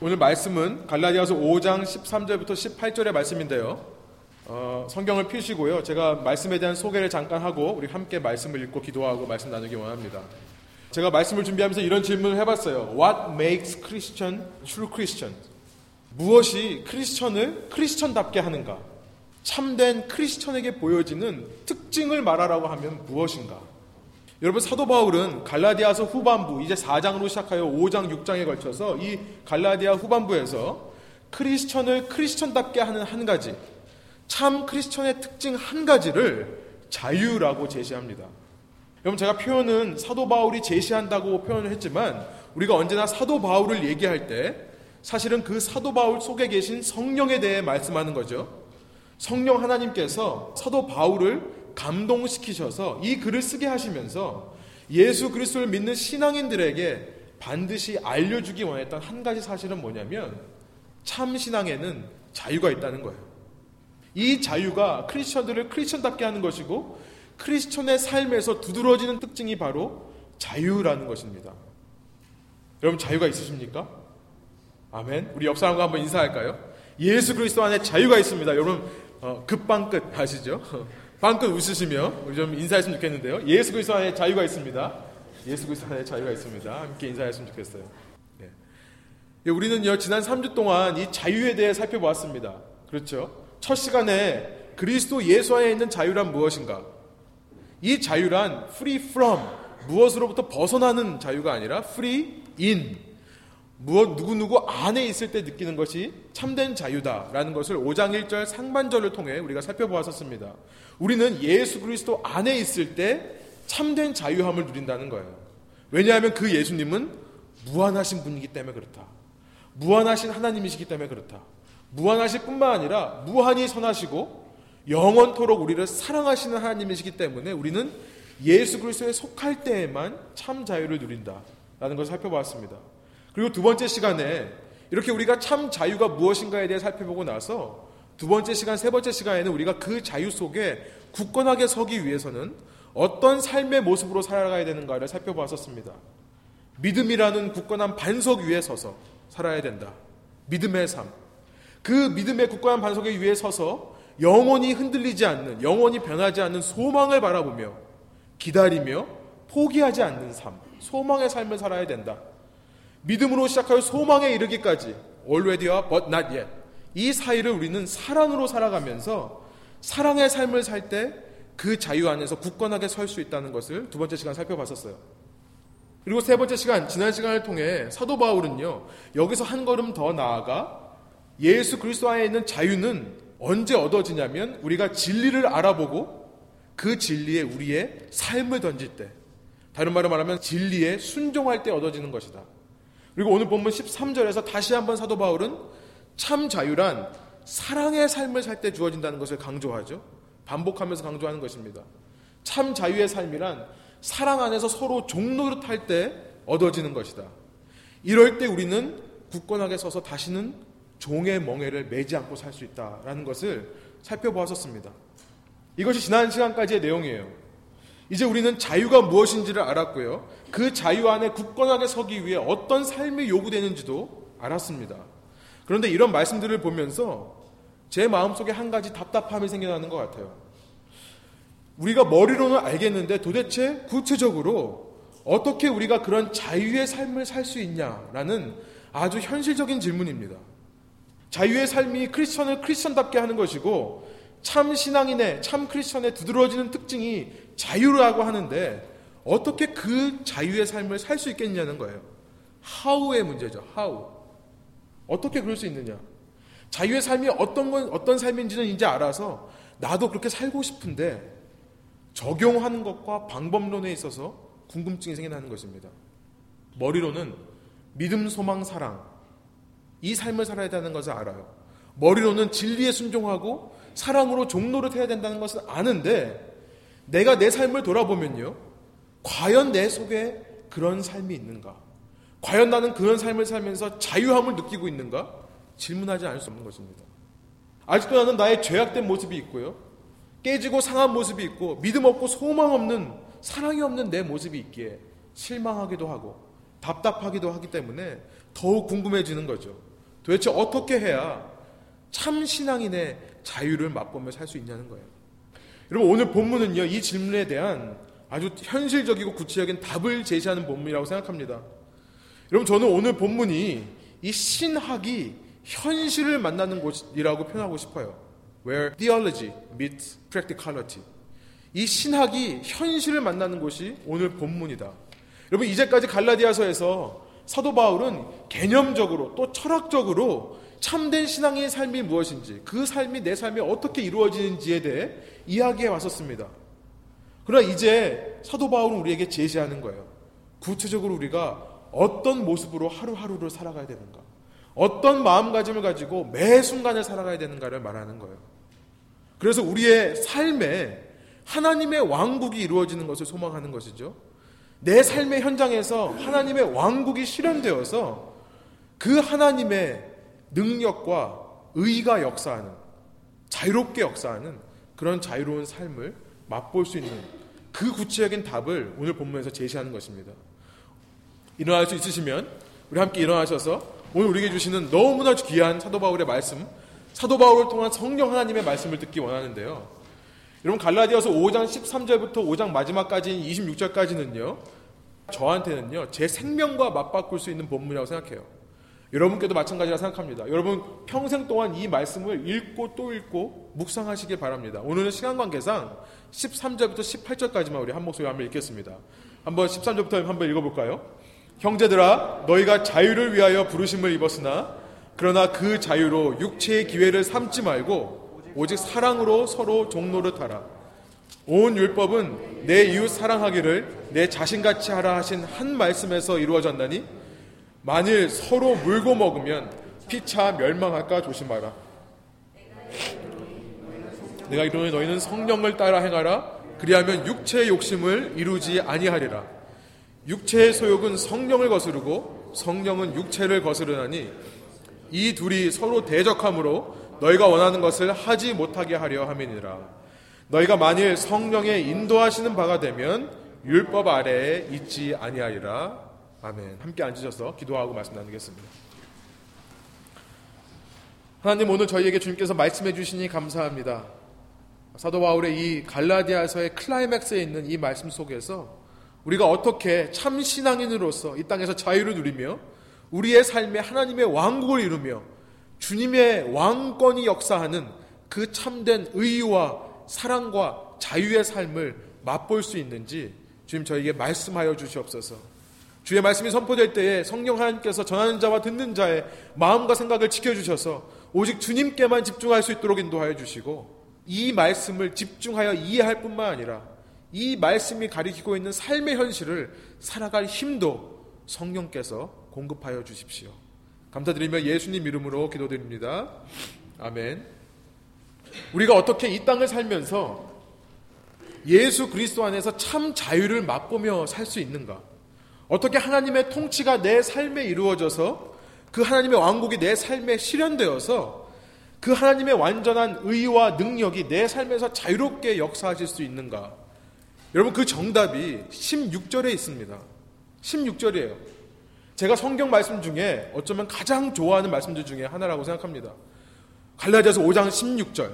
오늘 말씀은 갈라디아서 5장 13절부터 18절의 말씀인데요. 어, 성경을 펴시고요. 제가 말씀에 대한 소개를 잠깐 하고 우리 함께 말씀을 읽고 기도하고 말씀 나누기 원합니다. 제가 말씀을 준비하면서 이런 질문을 해봤어요. What makes Christian true Christian? 무엇이 크리스천을 크리스천답게 하는가? 참된 크리스천에게 보여지는 특징을 말하라고 하면 무엇인가? 여러분 사도 바울은 갈라디아서 후반부 이제 4장으로 시작하여 5장 6장에 걸쳐서 이 갈라디아 후반부에서 크리스천을 크리스천답게 하는 한 가지 참 크리스천의 특징 한 가지를 자유라고 제시합니다. 여러분 제가 표현은 사도 바울이 제시한다고 표현을 했지만 우리가 언제나 사도 바울을 얘기할 때 사실은 그 사도 바울 속에 계신 성령에 대해 말씀하는 거죠. 성령 하나님께서 사도 바울을 감동시키셔서 이 글을 쓰게 하시면서 예수 그리스도를 믿는 신앙인들에게 반드시 알려주기 원했던 한 가지 사실은 뭐냐면 참 신앙에는 자유가 있다는 거예요. 이 자유가 크리스천들을 크리스천답게 하는 것이고 크리스천의 삶에서 두드러지는 특징이 바로 자유라는 것입니다. 여러분 자유가 있으십니까? 아멘. 우리 옆 사람과 한번 인사할까요? 예수 그리스도 안에 자유가 있습니다. 여러분 어, 급방 끝 아시죠? 방긋 웃으시며 우리 좀 인사했으면 좋겠는데요. 예수 그리스도 안에 자유가 있습니다. 예수 그리스도 안에 자유가 있습니다. 함께 인사했으면 좋겠어요. 네. 예, 우리는요 지난 3주 동안 이 자유에 대해 살펴보았습니다. 그렇죠? 첫 시간에 그리스도 예수 안에 있는 자유란 무엇인가? 이 자유란 free from 무엇으로부터 벗어나는 자유가 아니라 free in 무엇 누구누구 안에 있을 때 느끼는 것이 참된 자유다라는 것을 5장 1절 상반절을 통해 우리가 살펴보았었습니다. 우리는 예수 그리스도 안에 있을 때 참된 자유함을 누린다는 거예요. 왜냐하면 그 예수님은 무한하신 분이기 때문에 그렇다. 무한하신 하나님이시기 때문에 그렇다. 무한하실 뿐만 아니라 무한히 선하시고 영원토록 우리를 사랑하시는 하나님이시기 때문에 우리는 예수 그리스도에 속할 때에만 참 자유를 누린다라는 것을 살펴보았습니다. 그리고 두 번째 시간에 이렇게 우리가 참 자유가 무엇인가에 대해 살펴보고 나서 두 번째 시간, 세 번째 시간에는 우리가 그 자유 속에 굳건하게 서기 위해서는 어떤 삶의 모습으로 살아가야 되는가를 살펴보았었습니다. 믿음이라는 굳건한 반석 위에 서서 살아야 된다. 믿음의 삶. 그 믿음의 굳건한 반석 위에 서서 영원히 흔들리지 않는, 영원히 변하지 않는 소망을 바라보며 기다리며 포기하지 않는 삶, 소망의 삶을 살아야 된다. 믿음으로 시작하여 소망에 이르기까지 already와 but not yet 이 사이를 우리는 사랑으로 살아가면서 사랑의 삶을 살 때 그 자유 안에서 굳건하게 설 수 있다는 것을 두 번째 시간 살펴봤었어요. 그리고 세 번째 시간, 지난 시간을 통해 사도 바울은요, 여기서 한 걸음 더 나아가 예수 그리스도 안에 있는 자유는 언제 얻어지냐면 우리가 진리를 알아보고 그 진리에 우리의 삶을 던질 때, 다른 말로 말하면 진리에 순종할 때 얻어지는 것이다. 그리고 오늘 본문 13절에서 다시 한번 사도 바울은 참 자유란 사랑의 삶을 살 때 주어진다는 것을 강조하죠. 반복하면서 강조하는 것입니다. 참 자유의 삶이란 사랑 안에서 서로 종로를 탈 때 얻어지는 것이다. 이럴 때 우리는 굳건하게 서서 다시는 종의 멍에를 매지 않고 살 수 있다라는 것을 살펴보았었습니다. 이것이 지난 시간까지의 내용이에요. 이제 우리는 자유가 무엇인지를 알았고요. 그 자유 안에 굳건하게 서기 위해 어떤 삶이 요구되는지도 알았습니다. 그런데 이런 말씀들을 보면서 제 마음속에 한 가지 답답함이 생겨나는 것 같아요. 우리가 머리로는 알겠는데 도대체 구체적으로 어떻게 우리가 그런 자유의 삶을 살 수 있냐라는 아주 현실적인 질문입니다. 자유의 삶이 크리스천을 크리스천답게 하는 것이고 참 신앙인의 참 크리스천의 두드러지는 특징이 자유라고 하는데 어떻게 그 자유의 삶을 살 수 있겠냐는 거예요. how의 문제죠. how. 어떻게 그럴 수 있느냐? 자유의 삶이 어떤 건 어떤 삶인지는 이제 알아서 나도 그렇게 살고 싶은데 적용하는 것과 방법론에 있어서 궁금증이 생겨나는 것입니다. 머리로는 믿음, 소망, 사랑 이 삶을 살아야 되는 것을 알아요. 머리로는 진리에 순종하고 사랑으로 종로를 해야 된다는 것을 아는데 내가 내 삶을 돌아보면요. 과연 내 속에 그런 삶이 있는가? 과연 나는 그런 삶을 살면서 자유함을 느끼고 있는가? 질문하지 않을 수 없는 것입니다. 아직도 나는 나의 죄악된 모습이 있고요. 깨지고 상한 모습이 있고 믿음 없고 소망 없는 사랑이 없는 내 모습이 있기에 실망하기도 하고 답답하기도 하기 때문에 더욱 궁금해지는 거죠. 도대체 어떻게 해야 참 신앙인의 자유를 맛보며 살 수 있냐는 거예요. 여러분 오늘 본문은요 이 질문에 대한 아주 현실적이고 구체적인 답을 제시하는 본문이라고 생각합니다. 여러분 저는 오늘 본문이 이 신학이 현실을 만나는 곳이라고 표현하고 싶어요. Where theology meets practicality. 이 신학이 현실을 만나는 곳이 오늘 본문이다. 여러분 이제까지 갈라디아서에서 사도 바울은 개념적으로 또 철학적으로 참된 신앙의 삶이 무엇인지 그 삶이 내 삶에 어떻게 이루어지는지에 대해 이야기해 왔었습니다. 그러나 이제 사도 바울은 우리에게 제시하는 거예요. 구체적으로 우리가 어떤 모습으로 하루하루를 살아가야 되는가? 어떤 마음가짐을 가지고 매 순간을 살아가야 되는가를 말하는 거예요. 그래서 우리의 삶에 하나님의 왕국이 이루어지는 것을 소망하는 것이죠. 내 삶의 현장에서 하나님의 왕국이 실현되어서 그 하나님의 능력과 의가 역사하는 자유롭게 역사하는 그런 자유로운 삶을 맛볼 수 있는 그 구체적인 답을 오늘 본문에서 제시하는 것입니다. 일어날 수 있으시면 우리 함께 일어나셔서 오늘 우리에게 주시는 너무나 귀한 사도 바울의 말씀, 사도 바울을 통한 성령 하나님의 말씀을 듣기 원하는데요. 여러분 갈라디아서 5장 13절부터 5장 마지막까지인 26절까지는요. 저한테는요. 제 생명과 맞바꿀 수 있는 본문이라고 생각해요. 여러분께도 마찬가지라 생각합니다. 여러분 평생 동안 이 말씀을 읽고 또 읽고 묵상하시길 바랍니다. 오늘은 시간 관계상 13절부터 18절까지만 우리 한 목소리 한번 읽겠습니다. 한번 13절부터 한번 읽어볼까요? 형제들아 너희가 자유를 위하여 부르심을 입었으나 그러나 그 자유로 육체의 기회를 삼지 말고 오직 사랑으로 서로 종노릇하라. 온 율법은 내 이웃 사랑하기를 내 자신같이 하라 하신 한 말씀에서 이루어졌나니 만일 서로 물고 먹으면 피차 멸망할까 조심하라. 내가 이르노니 너희는 성령을 따라 행하라. 그리하면 육체의 욕심을 이루지 아니하리라. 육체의 소욕은 성령을 거스르고 성령은 육체를 거스르나니 이 둘이 서로 대적함으로 너희가 원하는 것을 하지 못하게 하려 함이니라. 너희가 만일 성령의 인도하시는 바가 되면 율법 아래에 있지 아니하리라. 아멘. 함께 앉으셔서 기도하고 말씀 나누겠습니다. 하나님 오늘 저희에게 주님께서 말씀해 주시니 감사합니다. 사도 바울의 이 갈라디아서의 클라이맥스에 있는 이 말씀 속에서 우리가 어떻게 참 신앙인으로서 이 땅에서 자유를 누리며 우리의 삶에 하나님의 왕국을 이루며 주님의 왕권이 역사하는 그 참된 의와 사랑과 자유의 삶을 맛볼 수 있는지 주님 저에게 말씀하여 주시옵소서. 주의 말씀이 선포될 때에 성령 하나님께서 전하는 자와 듣는 자의 마음과 생각을 지켜주셔서 오직 주님께만 집중할 수 있도록 인도하여 주시고 이 말씀을 집중하여 이해할 뿐만 아니라 이 말씀이 가리키고 있는 삶의 현실을 살아갈 힘도 성령께서 공급하여 주십시오. 감사드리며 예수님 이름으로 기도드립니다. 아멘. 우리가 어떻게 이 땅을 살면서 예수 그리스도 안에서 참 자유를 맛보며 살 수 있는가? 어떻게 하나님의 통치가 내 삶에 이루어져서 그 하나님의 왕국이 내 삶에 실현되어서 그 하나님의 완전한 의와 능력이 내 삶에서 자유롭게 역사하실 수 있는가? 여러분 그 정답이 16절에 있습니다. 16절이에요. 제가 성경 말씀 중에 어쩌면 가장 좋아하는 말씀들 중에 하나라고 생각합니다. 갈라디아서 5장 16절.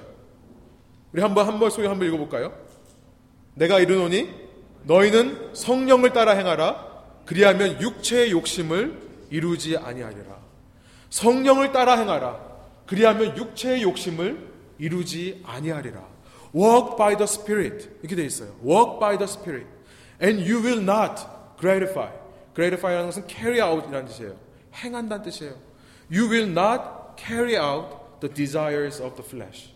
우리 한번 한번 소리 한번 읽어 볼까요? 내가 이르노니 너희는 성령을 따라 행하라. 그리하면 육체의 욕심을 이루지 아니하리라. 성령을 따라 행하라. 그리하면 육체의 욕심을 이루지 아니하리라. Walk by the Spirit 이렇게 되어 있어요. Walk by the Spirit, and you will not gratify. gratify라는 것은 carry out이라는 뜻이에요. 행한다는 뜻이에요. You will not carry out the desires of the flesh.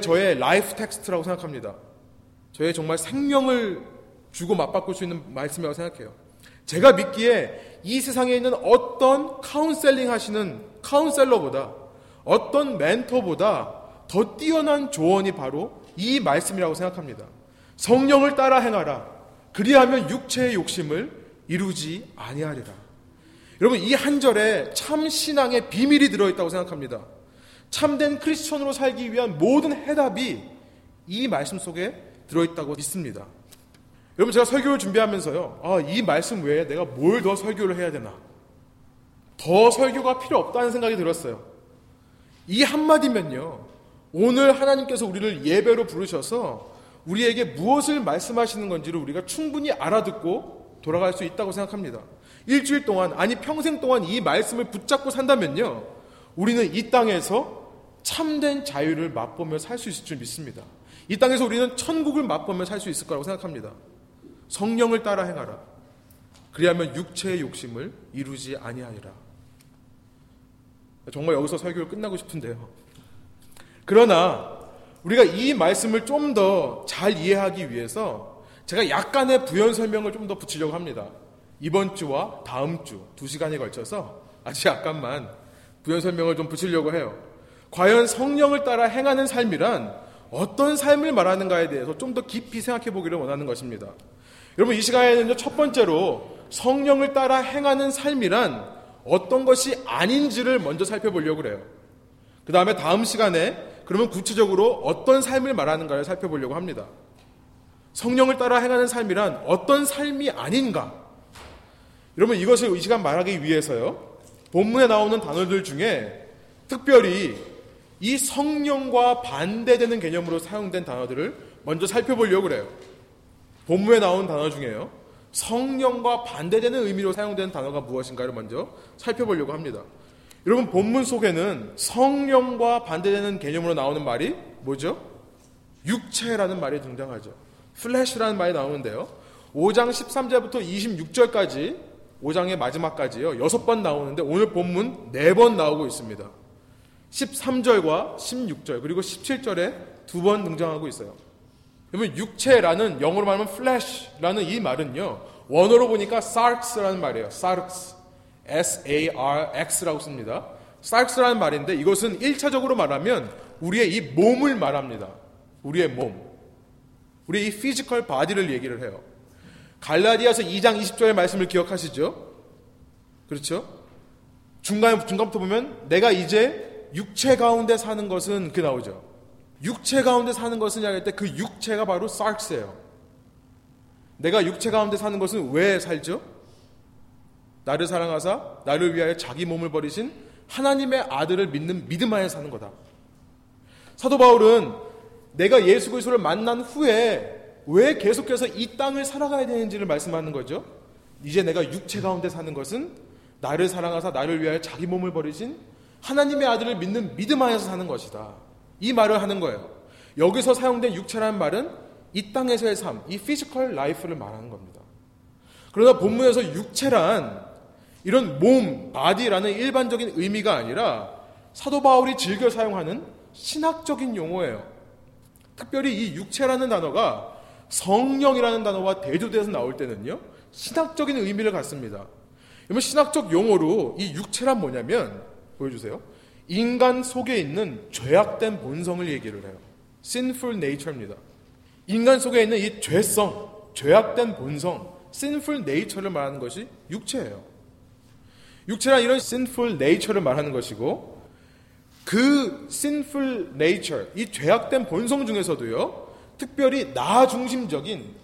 저의 life text라고 생각합니다. 저의 정말 생명을 주고 맞바꿀 수 있는 말씀이라고 생각해요. 제가 믿기에 이 세상에 있는 어떤 카운셀링 하시는 counselor보다 어떤 멘토보다 더 뛰어난 조언이 바로 이 말씀이라고 생각합니다. 성령을 따라 행하라. 그리하면 육체의 욕심을 이루지 아니하리라. 여러분 이 한 절에 참 신앙의 비밀이 들어 있다고 생각합니다. 참된 크리스천으로 살기 위한 모든 해답이 이 말씀 속에 들어 있다고 믿습니다. 여러분 제가 설교를 준비하면서요. 아, 이 말씀 외에 내가 뭘 더 설교를 해야 되나? 더 설교가 필요 없다는 생각이 들었어요. 이 한마디면요. 오늘 하나님께서 우리를 예배로 부르셔서 우리에게 무엇을 말씀하시는 건지를 우리가 충분히 알아듣고 돌아갈 수 있다고 생각합니다. 일주일 동안, 아니 평생 동안 이 말씀을 붙잡고 산다면요. 우리는 이 땅에서 참된 자유를 맛보며 살 수 있을 줄 믿습니다. 이 땅에서 우리는 천국을 맛보며 살 수 있을 거라고 생각합니다. 성령을 따라 행하라. 그리하면 육체의 욕심을 이루지 아니하리라. 정말 여기서 설교를 끝나고 싶은데요. 그러나 우리가 이 말씀을 좀 더 잘 이해하기 위해서 제가 약간의 부연 설명을 좀 더 붙이려고 합니다. 이번 주와 다음 주 두 시간에 걸쳐서 아주 약간만 부연 설명을 좀 붙이려고 해요. 과연 성령을 따라 행하는 삶이란 어떤 삶을 말하는가에 대해서 좀 더 깊이 생각해 보기를 원하는 것입니다. 여러분 이 시간에는 첫 번째로 성령을 따라 행하는 삶이란 어떤 것이 아닌지를 먼저 살펴보려고 그래요. 그 다음에 다음 시간에 그러면 구체적으로 어떤 삶을 말하는가를 살펴보려고 합니다. 성령을 따라 행하는 삶이란 어떤 삶이 아닌가? 여러분 이것을 이 시간 말하기 위해서요. 본문에 나오는 단어들 중에 특별히 이 성령과 반대되는 개념으로 사용된 단어들을 먼저 살펴보려고 그래요. 본문에 나온 단어 중에요. 성령과 반대되는 의미로 사용되는 단어가 무엇인가를 먼저 살펴보려고 합니다. 여러분 본문 속에는 성령과 반대되는 개념으로 나오는 말이 뭐죠? 육체라는 말이 등장하죠. 플래시라는 말이 나오는데요. 5장 13절부터 26절까지 5장의 마지막까지요. 6번 나오는데 오늘 본문 4번 나오고 있습니다. 13절과 16절 그리고 17절에 두 번 등장하고 있어요. 그러면 육체라는 영어로 말하면 flesh라는 이 말은요. 원어로 보니까 sarx라는 말이에요. sarx. S-A-R-X라고 씁니다. sarx라는 말인데 이것은 1차적으로 말하면 우리의 이 몸을 말합니다. 우리의 몸. 우리의 이 physical body를 얘기를 해요. 갈라디아서 2장 20절의 말씀을 기억하시죠? 그렇죠? 중간에, 중간부터 보면 내가 이제 육체 가운데 사는 것은 그 나오죠. 육체 가운데 사는 것은 이야기할 때 그 육체가 바로 sarx예요. 내가 육체 가운데 사는 것은 왜 살죠? 나를 사랑하사 나를 위하여 자기 몸을 버리신 하나님의 아들을 믿는 믿음 안에 사는 거다. 사도 바울은 내가 예수 그리스도를 만난 후에 왜 계속해서 이 땅을 살아가야 되는지를 말씀하는 거죠. 이제 내가 육체 가운데 사는 것은 나를 사랑하사 나를 위하여 자기 몸을 버리신 하나님의 아들을 믿는 믿음 안에서 사는 것이다. 이 말을 하는 거예요. 여기서 사용된 육체라는 말은 이 땅에서의 삶, 이 physical life를 말하는 겁니다. 그러나 본문에서 육체란 이런 몸, body라는 일반적인 의미가 아니라 사도 바울이 즐겨 사용하는 신학적인 용어예요. 특별히 이 육체라는 단어가 성령이라는 단어와 대조돼서 나올 때는요, 신학적인 의미를 갖습니다. 신학적 용어로 이 육체란 뭐냐면, 보여주세요. 인간 속에 있는 죄악된 본성을 얘기를 해요. sinful nature입니다. 인간 속에 있는 이 죄성, 죄악된 본성, sinful nature를 말하는 것이 육체예요. 육체란 이런 sinful nature를 말하는 것이고 그 sinful nature, 이 죄악된 본성 중에서도요. 특별히 나 중심적인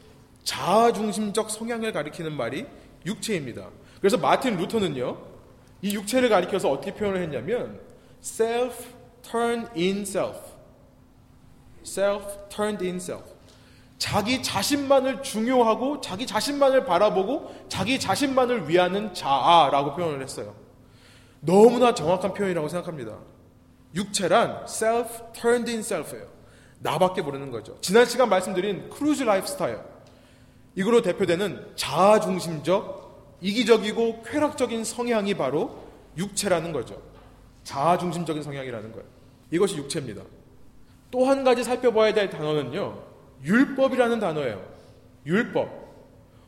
자아 중심적 성향을 가리키는 말이 육체입니다. 그래서 마틴 루터는요. 이 육체를 가리켜서 어떻게 표현을 했냐면 self turned in self. self turned in self. 자기 자신만을 중요하고 자기 자신만을 바라보고 자기 자신만을 위하는 자아라고 표현을 했어요. 너무나 정확한 표현이라고 생각합니다. 육체란 self turned in self예요. 나밖에 모르는 거죠. 지난 시간 말씀드린 cruise life style. 이거로 대표되는 자아 중심적, 이기적이고 쾌락적인 성향이 바로 육체라는 거죠. 자아 중심적인 성향이라는 거예요. 이것이 육체입니다. 또 한 가지 살펴봐야 될 단어는요. 율법이라는 단어예요. 율법.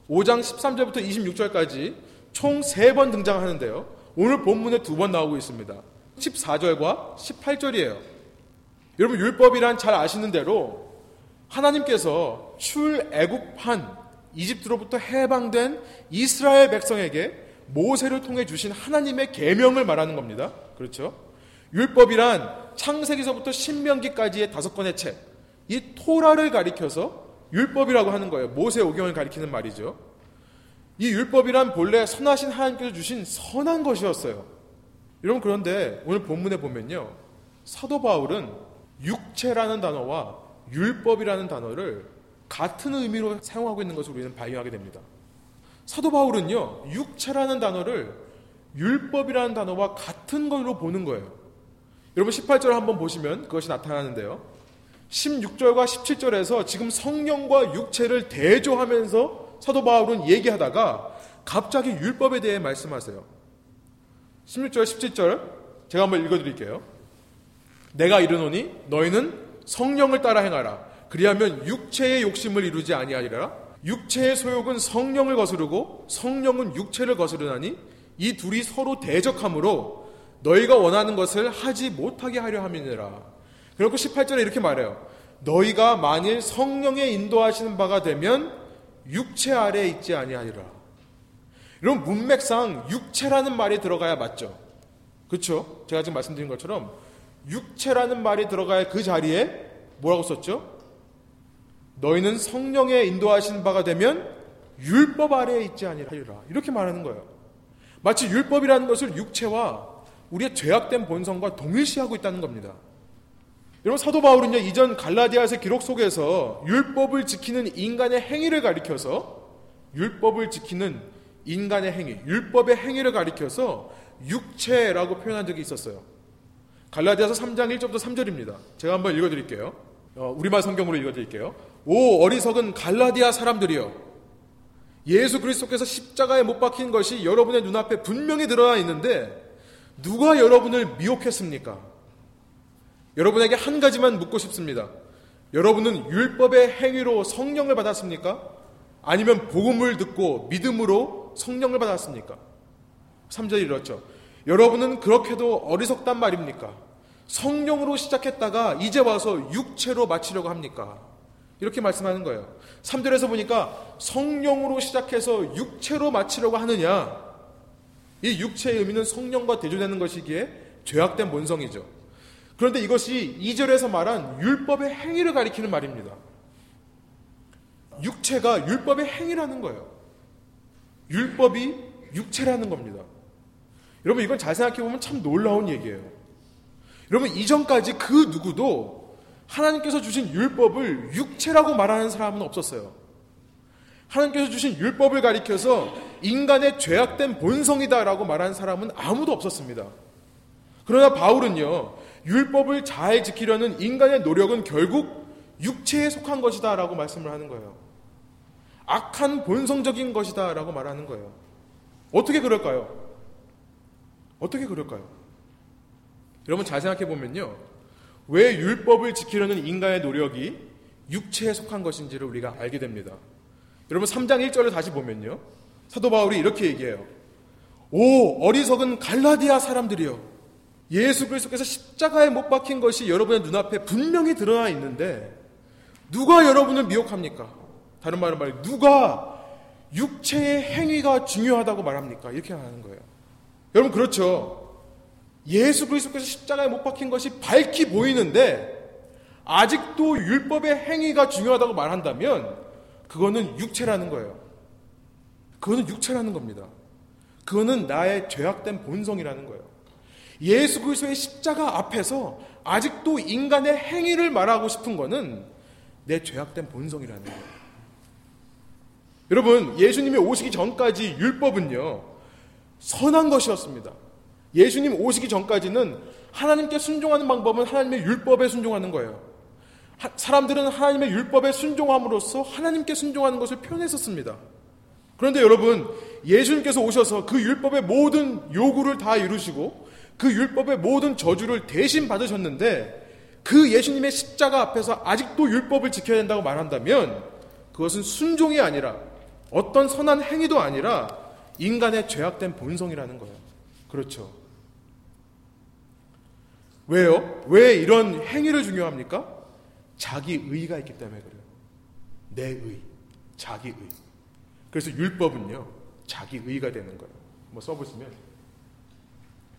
5장 13절부터 26절까지 총 3번 등장하는데요. 오늘 본문에 두 번 나오고 있습니다. 14절과 18절이에요. 여러분 율법이란 잘 아시는 대로 하나님께서 출애굽한 이집트로부터 해방된 이스라엘 백성에게 모세를 통해 주신 하나님의 계명을 말하는 겁니다. 그렇죠? 율법이란 창세기서부터 신명기까지의 다섯 권의 책, 이 토라를 가리켜서 율법이라고 하는 거예요. 모세 오경을 가리키는 말이죠. 이 율법이란 본래 선하신 하나님께서 주신 선한 것이었어요. 여러분 그런데 오늘 본문에 보면요. 사도 바울은 육체라는 단어와 율법이라는 단어를 같은 의미로 사용하고 있는 것을 우리는 발견하게 됩니다. 사도 바울은요, 육체라는 단어를 율법이라는 단어와 같은 걸로 보는 거예요. 여러분 18절 한번 보시면 그것이 나타나는데요. 16절과 17절에서 지금 성령과 육체를 대조하면서 사도 바울은 얘기하다가 갑자기 율법에 대해 말씀하세요. 16절, 17절 제가 한번 읽어드릴게요. 내가 이르노니 너희는 성령을 따라 행하라. 그리하면 육체의 욕심을 이루지 아니하리라. 육체의 소욕은 성령을 거스르고 성령은 육체를 거스르나니 이 둘이 서로 대적하므로 너희가 원하는 것을 하지 못하게 하려 함이니라. 그리고 18절에 이렇게 말해요. 너희가 만일 성령의 인도하시는 바가 되면 육체 아래에 있지 아니하리라. 이런 문맥상 육체라는 말이 들어가야 맞죠. 그렇죠? 제가 지금 말씀드린 것처럼 육체라는 말이 들어가야 그 자리에 뭐라고 썼죠? 너희는 성령의 인도하신 바가 되면 율법 아래에 있지 아니하리라. 이렇게 말하는 거예요. 마치 율법이라는 것을 육체와 우리의 죄악된 본성과 동일시하고 있다는 겁니다. 여러분 사도 바울은요 이전 갈라디아서 기록 속에서 율법을 지키는 인간의 행위를 가리켜서 율법을 지키는 인간의 행위, 율법의 행위를 가리켜서 육체라고 표현한 적이 있었어요. 갈라디아서 3장 1절부터 3절입니다. 제가 한번 읽어드릴게요. 어, 우리말 성경으로 읽어드릴게요. 오 어리석은 갈라디아 사람들이여 예수 그리스도께서 십자가에 못 박힌 것이 여러분의 눈앞에 분명히 드러나 있는데 누가 여러분을 미혹했습니까? 여러분에게 한 가지만 묻고 싶습니다. 여러분은 율법의 행위로 성령을 받았습니까? 아니면 복음을 듣고 믿음으로 성령을 받았습니까? 3절이 이렇죠. 여러분은 그렇게도 어리석단 말입니까? 성령으로 시작했다가 이제 와서 육체로 마치려고 합니까? 이렇게 말씀하는 거예요. 3절에서 보니까 성령으로 시작해서 육체로 마치려고 하느냐? 이 육체의 의미는 성령과 대조되는 것이기에 죄악된 본성이죠. 그런데 이것이 2절에서 말한 율법의 행위를 가리키는 말입니다. 육체가 율법의 행위라는 거예요. 율법이 육체라는 겁니다. 여러분 이건 잘 생각해 보면 참 놀라운 얘기예요. 여러분 이전까지 그 누구도 하나님께서 주신 율법을 육체라고 말하는 사람은 없었어요. 하나님께서 주신 율법을 가리켜서 인간의 죄악된 본성이다라고 말하는 사람은 아무도 없었습니다. 그러나 바울은요, 율법을 잘 지키려는 인간의 노력은 결국 육체에 속한 것이다 라고 말씀을 하는 거예요. 악한 본성적인 것이다 라고 말하는 거예요. 어떻게 그럴까요? 어떻게 그럴까요? 여러분 잘 생각해 보면요. 왜 율법을 지키려는 인간의 노력이 육체에 속한 것인지를 우리가 알게 됩니다. 여러분 3장 1절을 다시 보면요. 사도 바울이 이렇게 얘기해요. 오 어리석은 갈라디아 사람들이여 예수 그리스도께서 십자가에 못 박힌 것이 여러분의 눈앞에 분명히 드러나 있는데 누가 여러분을 미혹합니까? 다른 말은 말 누가 육체의 행위가 중요하다고 말합니까? 이렇게 하는 거예요. 여러분 그렇죠. 예수 그리스도께서 십자가에 못 박힌 것이 밝히 보이는데 아직도 율법의 행위가 중요하다고 말한다면 그거는 육체라는 거예요. 그거는 육체라는 겁니다. 그거는 나의 죄악된 본성이라는 거예요. 예수 그리스도의 십자가 앞에서 아직도 인간의 행위를 말하고 싶은 것은 내 죄악된 본성이라는 거예요. 여러분, 예수님이 오시기 전까지 율법은요, 선한 것이었습니다. 예수님 오시기 전까지는 하나님께 순종하는 방법은 하나님의 율법에 순종하는 거예요. 하, 사람들은 하나님의 율법에 순종함으로써 하나님께 순종하는 것을 표현했었습니다. 그런데 여러분, 예수님께서 오셔서 그 율법의 모든 요구를 다 이루시고 그 율법의 모든 저주를 대신 받으셨는데 그 예수님의 십자가 앞에서 아직도 율법을 지켜야 된다고 말한다면 그것은 순종이 아니라 어떤 선한 행위도 아니라 인간의 죄악된 본성이라는 거예요. 그렇죠. 왜요? 왜 이런 행위를 중요합니까? 자기 의가 있기 때문에 그래요. 내 의, 자기 의. 그래서 율법은요, 자기 의가 되는 거예요. 뭐 써보시면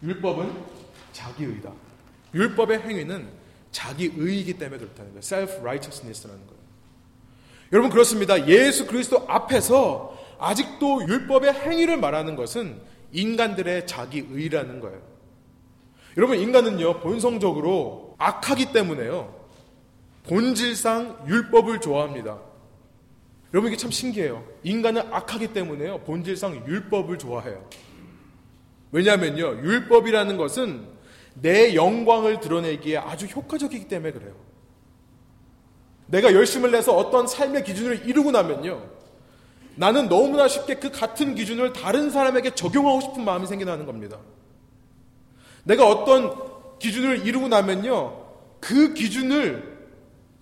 율법은 자기 의다. 율법의 행위는 자기 의이기 때문에 그렇다는 거예요. self-righteousness라는 거예요. 여러분 그렇습니다. 예수 그리스도 앞에서 아직도 율법의 행위를 말하는 것은 인간들의 자기 의라는 거예요. 여러분, 인간은요, 본성적으로 악하기 때문에요. 본질상 율법을 좋아합니다. 여러분, 이게 참 신기해요. 인간은 악하기 때문에요. 본질상 율법을 좋아해요. 왜냐하면요, 율법이라는 것은 내 영광을 드러내기에 아주 효과적이기 때문에 그래요. 내가 열심을 내서 어떤 삶의 기준을 이루고 나면요, 나는 너무나 쉽게 그 같은 기준을 다른 사람에게 적용하고 싶은 마음이 생겨나는 겁니다. 내가 어떤 기준을 이루고 나면요, 그 기준을,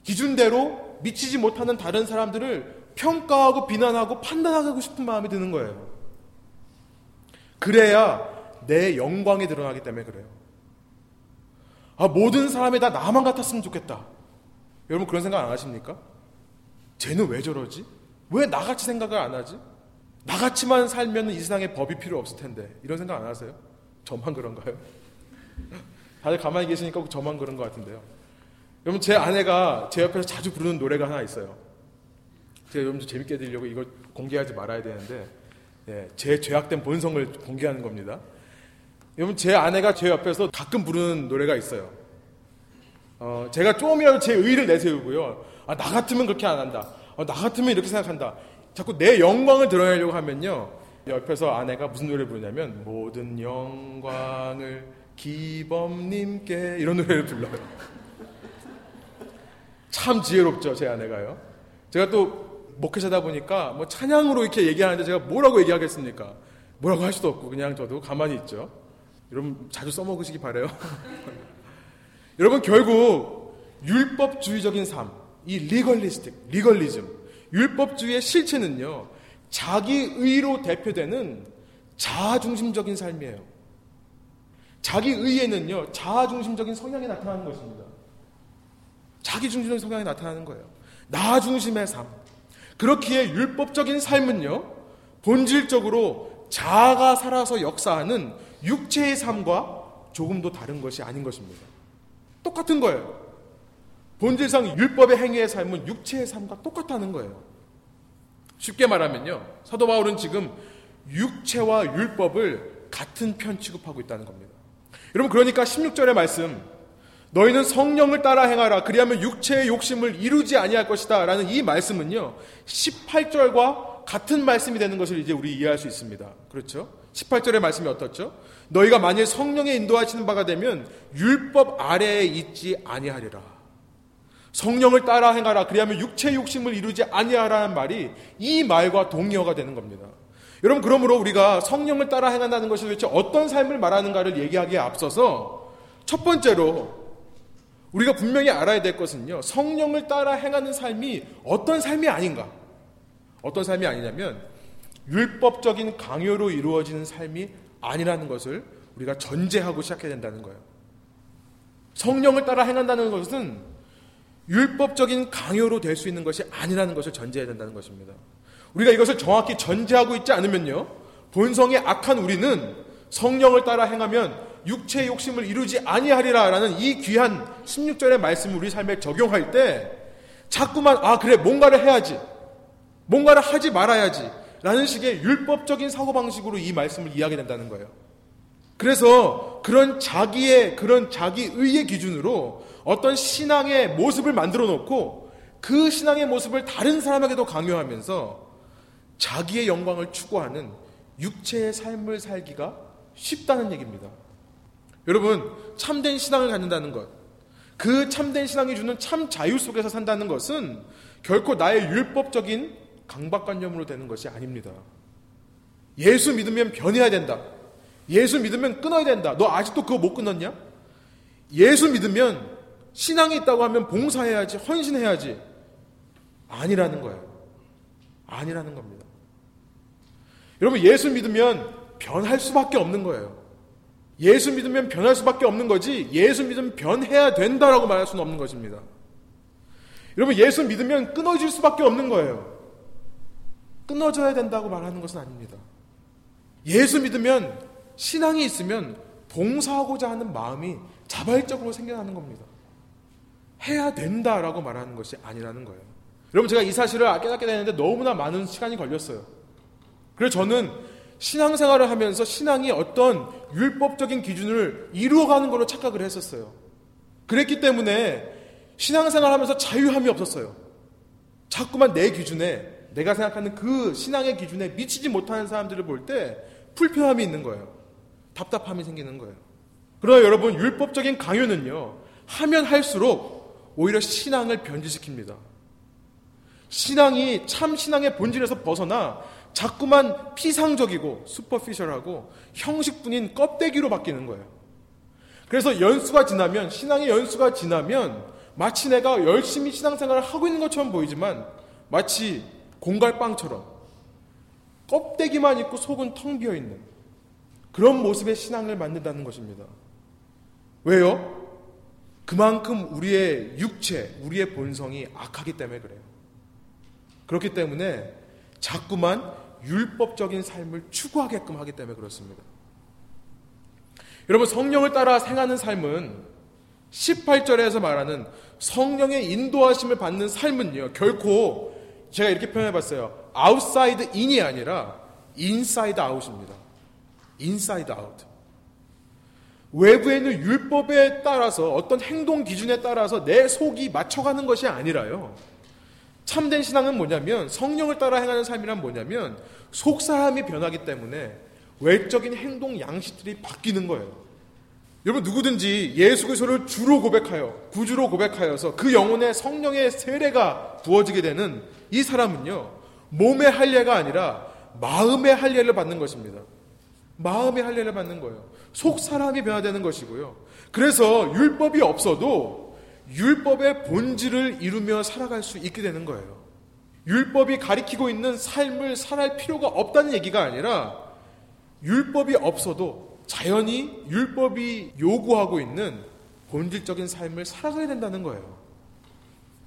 기준대로 미치지 못하는 다른 사람들을 평가하고 비난하고 판단하고 싶은 마음이 드는 거예요. 그래야 내 영광이 드러나기 때문에 그래요. 아, 모든 사람이 다 나만 같았으면 좋겠다. 여러분 그런 생각 안 하십니까? 쟤는 왜 저러지? 왜 나같이 생각을 안 하지? 나같이만 살면 이 세상에 법이 필요 없을 텐데. 이런 생각 안 하세요? 저만 그런가요? 다들 가만히 계시니까 저만 그런 것 같은데요. 여러분, 제 아내가 제 옆에서 자주 부르는 노래가 하나 있어요. 제가 여러분 재밌게 들려고 이걸 공개하지 말아야 되는데, 예, 제 죄악된 본성을 공개하는 겁니다. 여러분, 제 아내가 제 옆에서 가끔 부르는 노래가 있어요. 어, 제가 조금이라도 제 의의를 내세우고요. 아, 나 같으면 그렇게 안 한다. 어, 나 같으면 이렇게 생각한다. 자꾸 내 영광을 드러내려고 하면요. 옆에서 아내가 무슨 노래 부르냐면 모든 영광을 기범님께 이런 노래를 불러요. 참 지혜롭죠, 제 아내가요. 제가 또 목회자다 보니까 뭐 찬양으로 이렇게 얘기하는데 제가 뭐라고 얘기하겠습니까? 뭐라고 할 수도 없고 그냥 저도 가만히 있죠. 여러분 자주 써먹으시기 바래요. 여러분 결국 율법주의적인 삶, 이 리걸리스틱, 리걸리즘, 율법주의의 실체는요, 자기 의로 대표되는 자아중심적인 삶이에요. 자기 의에는요, 자아중심적인 성향이 나타나는 것입니다. 자기 중심적인 성향이 나타나는 거예요. 나 중심의 삶. 그렇기에 율법적인 삶은요, 본질적으로 자아가 살아서 역사하는 육체의 삶과 조금도 다른 것이 아닌 것입니다. 똑같은 거예요. 본질상 율법의 행위의 삶은 육체의 삶과 똑같다는 거예요. 쉽게 말하면요. 사도 바울은 지금 육체와 율법을 같은 편 취급하고 있다는 겁니다. 여러분, 그러니까 16절의 말씀, 너희는 성령을 따라 행하라. 그리하면 육체의 욕심을 이루지 아니할 것이다. 라는 이 말씀은요, 18절과 같은 말씀이 되는 것을 이제 우리 이해할 수 있습니다. 그렇죠? 18절의 말씀이 어떻죠? 너희가 만일 성령에 인도하시는 바가 되면 율법 아래에 있지 아니하리라. 성령을 따라 행하라. 그리하면 육체의 욕심을 이루지 아니하라는 말이 이 말과 동의어가 되는 겁니다. 여러분 그러므로 우리가 성령을 따라 행한다는 것이 도대체 어떤 삶을 말하는가를 얘기하기에 앞서서 첫 번째로 우리가 분명히 알아야 될 것은요. 성령을 따라 행하는 삶이 어떤 삶이 아닌가? 어떤 삶이 아니냐면 율법적인 강요로 이루어지는 삶이 아니라는 것을 우리가 전제하고 시작해야 된다는 거예요. 성령을 따라 행한다는 것은 율법적인 강요로 될 수 있는 것이 아니라는 것을 전제해야 된다는 것입니다. 우리가 이것을 정확히 전제하고 있지 않으면요. 본성의 악한 우리는 성령을 따라 행하면 육체의 욕심을 이루지 아니하리라라는 이 귀한 16절의 말씀을 우리 삶에 적용할 때 자꾸만 아 그래 뭔가를 해야지. 뭔가를 하지 말아야지. 라는 식의 율법적인 사고방식으로 이 말씀을 이해하게 된다는 거예요. 그래서 그런 자기의 그런 자기 의의 기준으로 어떤 신앙의 모습을 만들어 놓고 그 신앙의 모습을 다른 사람에게도 강요하면서 자기의 영광을 추구하는 육체의 삶을 살기가 쉽다는 얘기입니다. 여러분, 참된 신앙을 갖는다는 것, 그 참된 신앙이 주는 참 자유 속에서 산다는 것은 결코 나의 율법적인 강박관념으로 되는 것이 아닙니다. 예수 믿으면 변해야 된다. 예수 믿으면 끊어야 된다. 너 아직도 그거 못 끊었냐? 예수 믿으면 신앙이 있다고 하면 봉사해야지, 헌신해야지. 아니라는 거예요. 아니라는 겁니다. 여러분, 예수 믿으면 변할 수밖에 없는 거예요. 예수 믿으면 변할 수밖에 없는 거지, 예수 믿으면 변해야 된다라고 말할 수는 없는 것입니다. 여러분, 예수 믿으면 끊어질 수밖에 없는 거예요. 끊어져야 된다고 말하는 것은 아닙니다. 예수 믿으면 신앙이 있으면 봉사하고자 하는 마음이 자발적으로 생겨나는 겁니다. 해야 된다라고 말하는 것이 아니라는 거예요. 여러분 제가 이 사실을 깨닫게 되는데 너무나 많은 시간이 걸렸어요. 그래서 저는 신앙생활을 하면서 신앙이 어떤 율법적인 기준을 이루어가는 걸로 착각을 했었어요. 그랬기 때문에 신앙생활 하면서 자유함이 없었어요. 자꾸만 내 기준에, 내가 생각하는 그 신앙의 기준에 미치지 못하는 사람들을 볼 때 불편함이 있는 거예요. 답답함이 생기는 거예요. 그러나 여러분, 율법적인 강요는요, 하면 할수록 오히려 신앙을 변질시킵니다. 신앙이 참 신앙의 본질에서 벗어나 자꾸만 피상적이고 슈퍼피셜하고 형식뿐인 껍데기로 바뀌는 거예요. 그래서 연수가 지나면 신앙의 연수가 지나면 마치 내가 열심히 신앙생활을 하고 있는 것처럼 보이지만 마치 공갈빵처럼 껍데기만 있고 속은 텅 비어 있는 그런 모습의 신앙을 만든다는 것입니다. 왜요? 그만큼 우리의 육체, 우리의 본성이 악하기 때문에 그래요. 그렇기 때문에 자꾸만 율법적인 삶을 추구하게끔 하기 때문에 그렇습니다. 여러분, 성령을 따라 행하는 삶은 18절에서 말하는 성령의 인도하심을 받는 삶은요, 결코 제가 이렇게 표현해 봤어요. outside in이 아니라 inside out입니다. inside out. 외부에 있는 율법에 따라서 어떤 행동 기준에 따라서 내 속이 맞춰가는 것이 아니라요. 참된 신앙은 뭐냐면 성령을 따라 행하는 삶이란 뭐냐면 속 사람이 변하기 때문에 외적인 행동 양식들이 바뀌는 거예요. 여러분 누구든지 예수 그리스도를 주로 고백하여 구주로 고백하여서 그 영혼에 성령의 세례가 부어지게 되는 이 사람은요 몸의 할례가 아니라 마음의 할례를 받는 것입니다. 마음의 할례를 받는 거예요. 속 사람이 변화되는 것이고요. 그래서 율법이 없어도 율법의 본질을 이루며 살아갈 수 있게 되는 거예요. 율법이 가리키고 있는 삶을 살할 필요가 없다는 얘기가 아니라 율법이 없어도 자연히 율법이 요구하고 있는 본질적인 삶을 살아가야 된다는 거예요.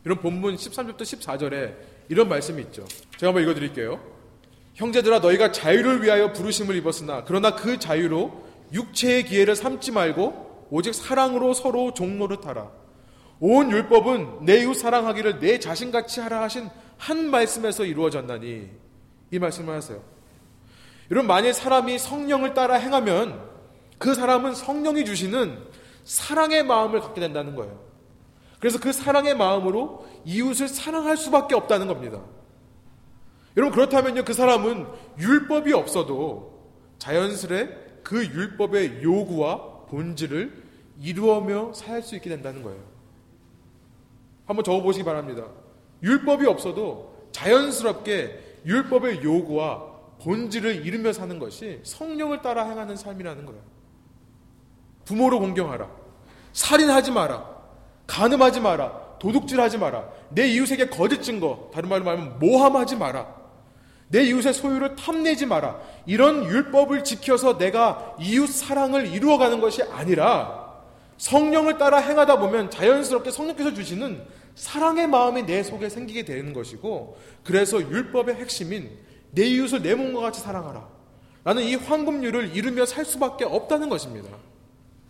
이런 본문 13절부터 14절에 이런 말씀이 있죠. 제가 한번 읽어드릴게요. 형제들아 너희가 자유를 위하여 부르심을 입었으나 그러나 그 자유로 육체의 기회를 삼지 말고 오직 사랑으로 서로 종노릇하라. 온 율법은 내 이웃 사랑하기를 내 자신같이 하라 하신 한 말씀에서 이루어졌나니 이 말씀을 하세요. 여러분 만일 사람이 성령을 따라 행하면 그 사람은 성령이 주시는 사랑의 마음을 갖게 된다는 거예요. 그래서 그 사랑의 마음으로 이웃을 사랑할 수밖에 없다는 겁니다. 여러분 그렇다면요 그 사람은 율법이 없어도 자연스레 그 율법의 요구와 본질을 이루어며 살 수 있게 된다는 거예요. 한번 적어보시기 바랍니다. 율법이 없어도 자연스럽게 율법의 요구와 본질을 이루며 사는 것이 성령을 따라 행하는 삶이라는 거예요. 부모로 공경하라. 살인하지 마라. 간음하지 마라. 도둑질하지 마라. 내 이웃에게 거짓 증거, 다른 말로 말하면 모함하지 마라. 내 이웃의 소유를 탐내지 마라. 이런 율법을 지켜서 내가 이웃 사랑을 이루어가는 것이 아니라 성령을 따라 행하다 보면 자연스럽게 성령께서 주시는 사랑의 마음이 내 속에 생기게 되는 것이고 그래서 율법의 핵심인 내 이웃을 내 몸과 같이 사랑하라. 라는 이 황금률을 이루며 살 수밖에 없다는 것입니다.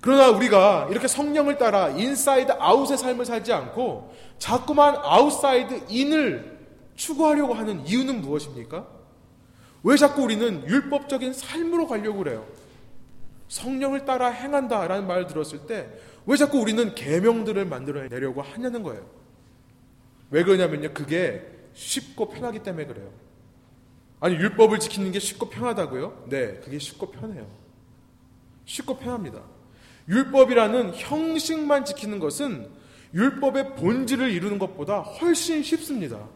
그러나 우리가 이렇게 성령을 따라 inside out의 삶을 살지 않고 자꾸만 outside in을 추구하려고 하는 이유는 무엇입니까? 왜 자꾸 우리는 율법적인 삶으로 가려고 그래요? 성령을 따라 행한다라는 말을 들었을 때 왜 자꾸 우리는 계명들을 만들어내려고 하냐는 거예요. 왜 그러냐면요. 그게 쉽고 편하기 때문에 그래요. 아니 율법을 지키는 게 쉽고 편하다고요? 네, 그게 쉽고 편해요. 쉽고 편합니다. 율법이라는 형식만 지키는 것은 율법의 본질을 이루는 것보다 훨씬 쉽습니다.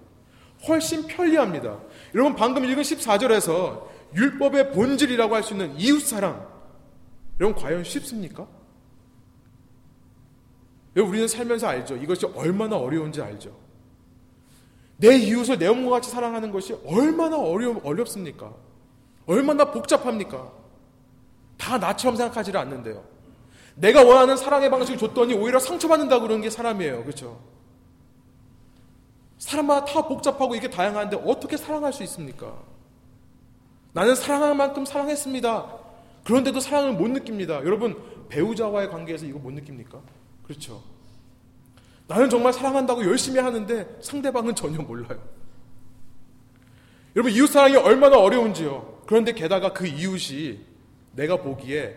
훨씬 편리합니다. 여러분 방금 읽은 14절에서 율법의 본질이라고 할 수 있는 이웃 사랑. 여러분 과연 쉽습니까? 여러분 우리는 살면서 알죠. 이것이 얼마나 어려운지 알죠. 내 이웃을 내 몸과 같이 사랑하는 것이 얼마나 어려 어렵습니까? 얼마나 복잡합니까? 다 나처럼 생각하지를 않는데요. 내가 원하는 사랑의 방식을 줬더니 오히려 상처받는다고 그러는 게 사람이에요. 그렇죠? 사람마다 다 복잡하고 이게 다양한데 어떻게 사랑할 수 있습니까? 나는 사랑할 만큼 사랑했습니다. 그런데도 사랑을 못 느낍니다. 여러분, 배우자와의 관계에서 이거 못 느낍니까? 그렇죠. 나는 정말 사랑한다고 열심히 하는데 상대방은 전혀 몰라요. 여러분, 이웃사랑이 얼마나 어려운지요. 그런데 게다가 그 이웃이 내가 보기에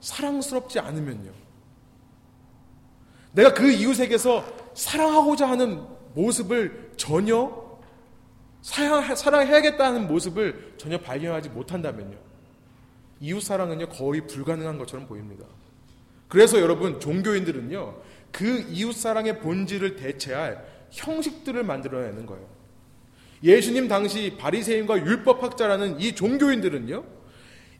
사랑스럽지 않으면요. 내가 그 이웃에게서 사랑하고자 하는 모습을 전혀 사랑, 사랑해야겠다는 모습을 전혀 발견하지 못한다면요. 이웃 사랑은요, 거의 불가능한 것처럼 보입니다. 그래서 여러분, 종교인들은요, 그 이웃 사랑의 본질을 대체할 형식들을 만들어내는 거예요. 예수님 당시 바리새인과 율법학자라는 이 종교인들은요,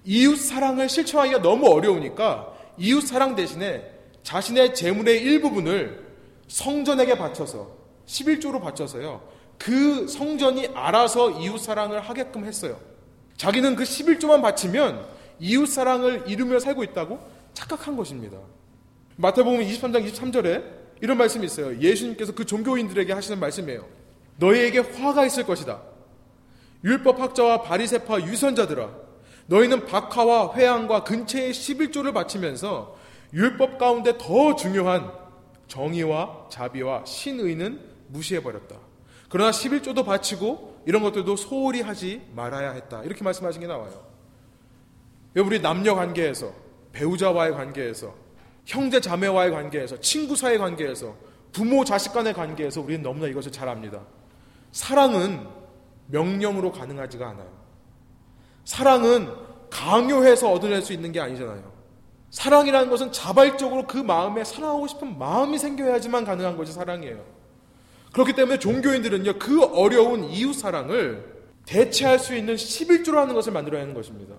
이웃 사랑을 실천하기가 너무 어려우니까 이웃 사랑 대신에 자신의 재물의 일부분을 성전에게 바쳐서 11조로 바쳐서요. 그 성전이 알아서 이웃 사랑을 하게끔 했어요. 자기는 그 11조만 바치면 이웃 사랑을 이루며 살고 있다고 착각한 것입니다. 마태복음 23장 23절에 이런 말씀이 있어요. 예수님께서 그 종교인들에게 하시는 말씀이에요. 너희에게 화가 있을 것이다. 율법 학자와 바리세파 유선자들아 너희는 박하와 회양과 근처의 11조를 바치면서 율법 가운데 더 중요한 정의와 자비와 신의는 무시해 버렸다. 그러나 11조도 바치고 이런 것들도 소홀히 하지 말아야 했다. 이렇게 말씀하신 게 나와요. 우리 남녀 관계에서, 배우자와의 관계에서, 형제 자매와의 관계에서, 친구 사이의 관계에서, 부모 자식 간의 관계에서 우리는 너무나 이것을 잘 압니다. 사랑은 명령으로 가능하지가 않아요. 사랑은 강요해서 얻어낼 수 있는 게 아니잖아요. 사랑이라는 것은 자발적으로 그 마음에 사랑하고 싶은 마음이 생겨야지만 가능한 것이 사랑이에요. 그렇기 때문에 종교인들은요, 그 어려운 이웃 사랑을 대체할 수 있는 11조라는 것을 만들어야 하는 것입니다.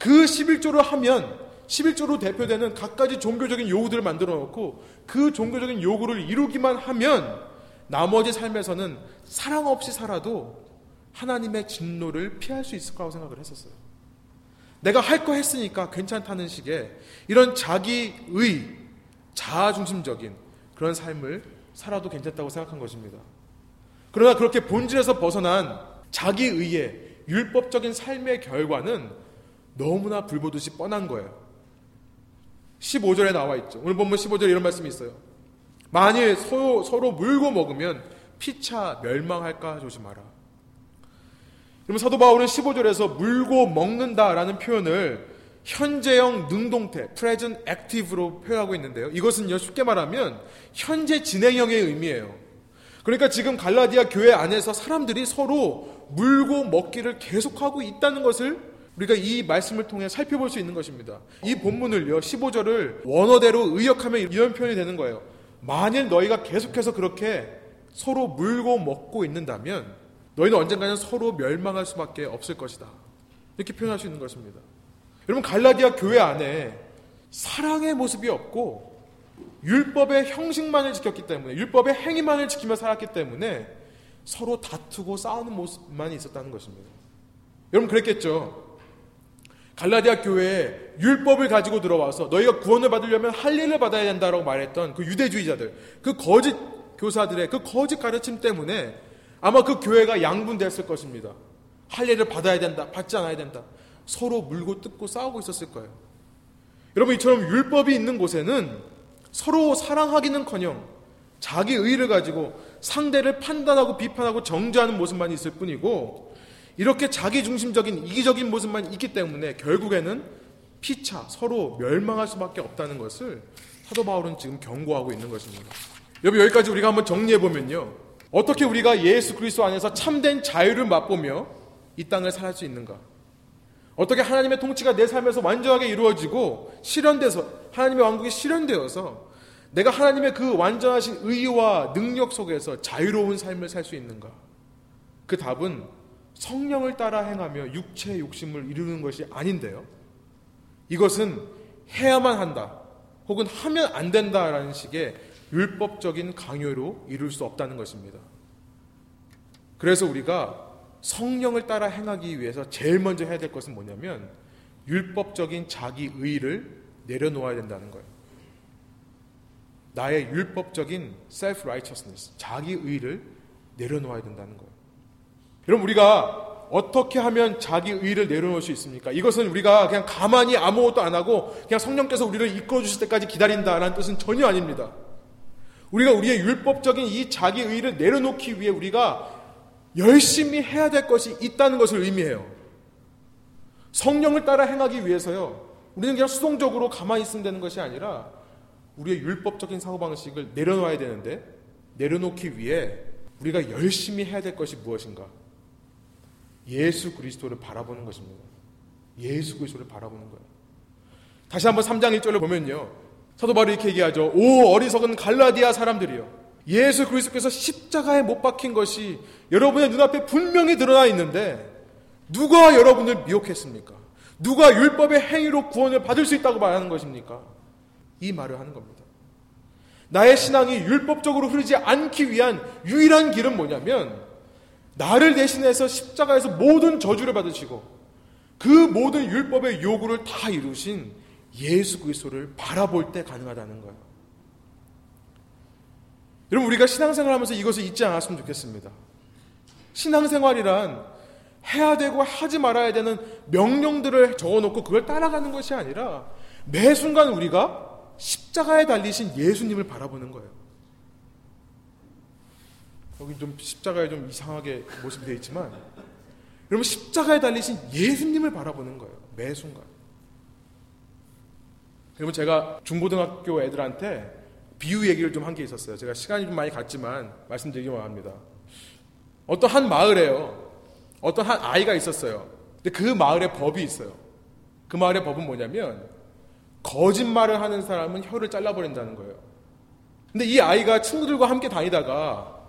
그 11조를 하면 11조로 대표되는 각가지 종교적인 요구들을 만들어 놓고 그 종교적인 요구를 이루기만 하면 나머지 삶에서는 사랑 없이 살아도 하나님의 진노를 피할 수 있을 거라고 생각을 했었어요. 내가 할 거 했으니까 괜찮다는 식의 이런 자기의 자아중심적인 그런 삶을 살아도 괜찮다고 생각한 것입니다. 그러나 그렇게 본질에서 벗어난 자기의의 율법적인 삶의 결과는 너무나 불보듯이 뻔한 거예요. 15절에 나와 있죠. 오늘 본문 15절에 이런 말씀이 있어요. 만일 서로, 서로 물고 먹으면 피차 멸망할까 조심하라. 그러면 사도 바울은 15절에서 물고 먹는다라는 표현을 현재형 능동태, present active로 표현하고 있는데요. 이것은요, 쉽게 말하면 현재 진행형의 의미예요. 그러니까 지금 갈라디아 교회 안에서 사람들이 서로 물고 먹기를 계속하고 있다는 것을 우리가 이 말씀을 통해 살펴볼 수 있는 것입니다. 이 본문을요, 15절을 원어대로 의역하면 이런 표현이 되는 거예요. 만일 너희가 계속해서 그렇게 서로 물고 먹고 있는다면 너희는 언젠가는 서로 멸망할 수밖에 없을 것이다. 이렇게 표현할 수 있는 것입니다. 여러분 갈라디아 교회 안에 사랑의 모습이 없고 율법의 형식만을 지켰기 때문에 율법의 행위만을 지키며 살았기 때문에 서로 다투고 싸우는 모습만 있었다는 것입니다. 여러분 그랬겠죠. 갈라디아 교회에 율법을 가지고 들어와서 너희가 구원을 받으려면 할례를 받아야 된다라고 말했던 그 유대주의자들, 그 거짓 교사들의 그 거짓 가르침 때문에 아마 그 교회가 양분됐을 것입니다. 할례를 받아야 된다, 받지 않아야 된다. 서로 물고 뜯고 싸우고 있었을 거예요. 여러분 이처럼 율법이 있는 곳에는 서로 사랑하기는커녕 자기 의를 가지고 상대를 판단하고 비판하고 정죄하는 모습만 있을 뿐이고 이렇게 자기 중심적인 이기적인 모습만 있기 때문에 결국에는 피차 서로 멸망할 수밖에 없다는 것을 사도 바울은 지금 경고하고 있는 것입니다. 여러분 여기까지 우리가 한번 정리해 보면요. 어떻게 우리가 예수 그리스도 안에서 참된 자유를 맛보며 이 땅을 살 수 있는가? 어떻게 하나님의 통치가 내 삶에서 완전하게 이루어지고 실현돼서 하나님의 왕국이 실현되어서 내가 하나님의 그 완전하신 의와 능력 속에서 자유로운 삶을 살 수 있는가? 그 답은 성령을 따라 행하며 육체 욕심을 이루는 것이 아닌데요. 이것은 해야만 한다. 혹은 하면 안 된다라는 식의 율법적인 강요로 이룰 수 없다는 것입니다. 그래서 우리가 성령을 따라 행하기 위해서 제일 먼저 해야 될 것은 뭐냐면 율법적인 자기 의를 내려놓아야 된다는 거예요. 나의 율법적인 self righteousness, 자기 의를 내려놓아야 된다는 거예요. 여러분 우리가 어떻게 하면 자기 의를 내려놓을 수 있습니까? 이것은 우리가 그냥 가만히 아무것도 안 하고 그냥 성령께서 우리를 이끌어 주실 때까지 기다린다라는 뜻은 전혀 아닙니다. 우리가 우리의 율법적인 이 자기 의를 내려놓기 위해 우리가 열심히 해야 될 것이 있다는 것을 의미해요. 성령을 따라 행하기 위해서요. 우리는 그냥 수동적으로 가만히 있으면 되는 것이 아니라 우리의 율법적인 사고방식을 내려놓아야 되는데 내려놓기 위해 우리가 열심히 해야 될 것이 무엇인가? 예수 그리스도를 바라보는 것입니다. 예수 그리스도를 바라보는 거예요. 다시 한번 3장 1절을 보면요. 사도 바울이 이렇게 얘기하죠. 오 어리석은 갈라디아 사람들이요. 예수 그리스도께서 십자가에 못 박힌 것이 여러분의 눈앞에 분명히 드러나 있는데 누가 여러분을 미혹했습니까? 누가 율법의 행위로 구원을 받을 수 있다고 말하는 것입니까? 이 말을 하는 겁니다. 나의 신앙이 율법적으로 흐르지 않기 위한 유일한 길은 뭐냐면 나를 대신해서 십자가에서 모든 저주를 받으시고 그 모든 율법의 요구를 다 이루신 예수 그리스도를 바라볼 때 가능하다는 거예요. 여러분 우리가 신앙생활 하면서 이것을 잊지 않았으면 좋겠습니다. 신앙생활이란 해야 되고 하지 말아야 되는 명령들을 적어놓고 그걸 따라가는 것이 아니라 매 순간 우리가 십자가에 달리신 예수님을 바라보는 거예요. 여기 좀 십자가에 좀 이상하게 모습이 되어 있지만 여러분 십자가에 달리신 예수님을 바라보는 거예요. 매 순간. 여러분 제가 중고등학교 애들한테 비유 얘기를 좀 한 게 있었어요. 제가 시간이 좀 많이 갔지만 말씀드리기만 합니다. 어떤 한 마을에요. 어떤 한 아이가 있었어요. 근데 그 마을에 법이 있어요. 그 마을의 법은 뭐냐면 거짓말을 하는 사람은 혀를 잘라버린다는 거예요. 근데 이 아이가 친구들과 함께 다니다가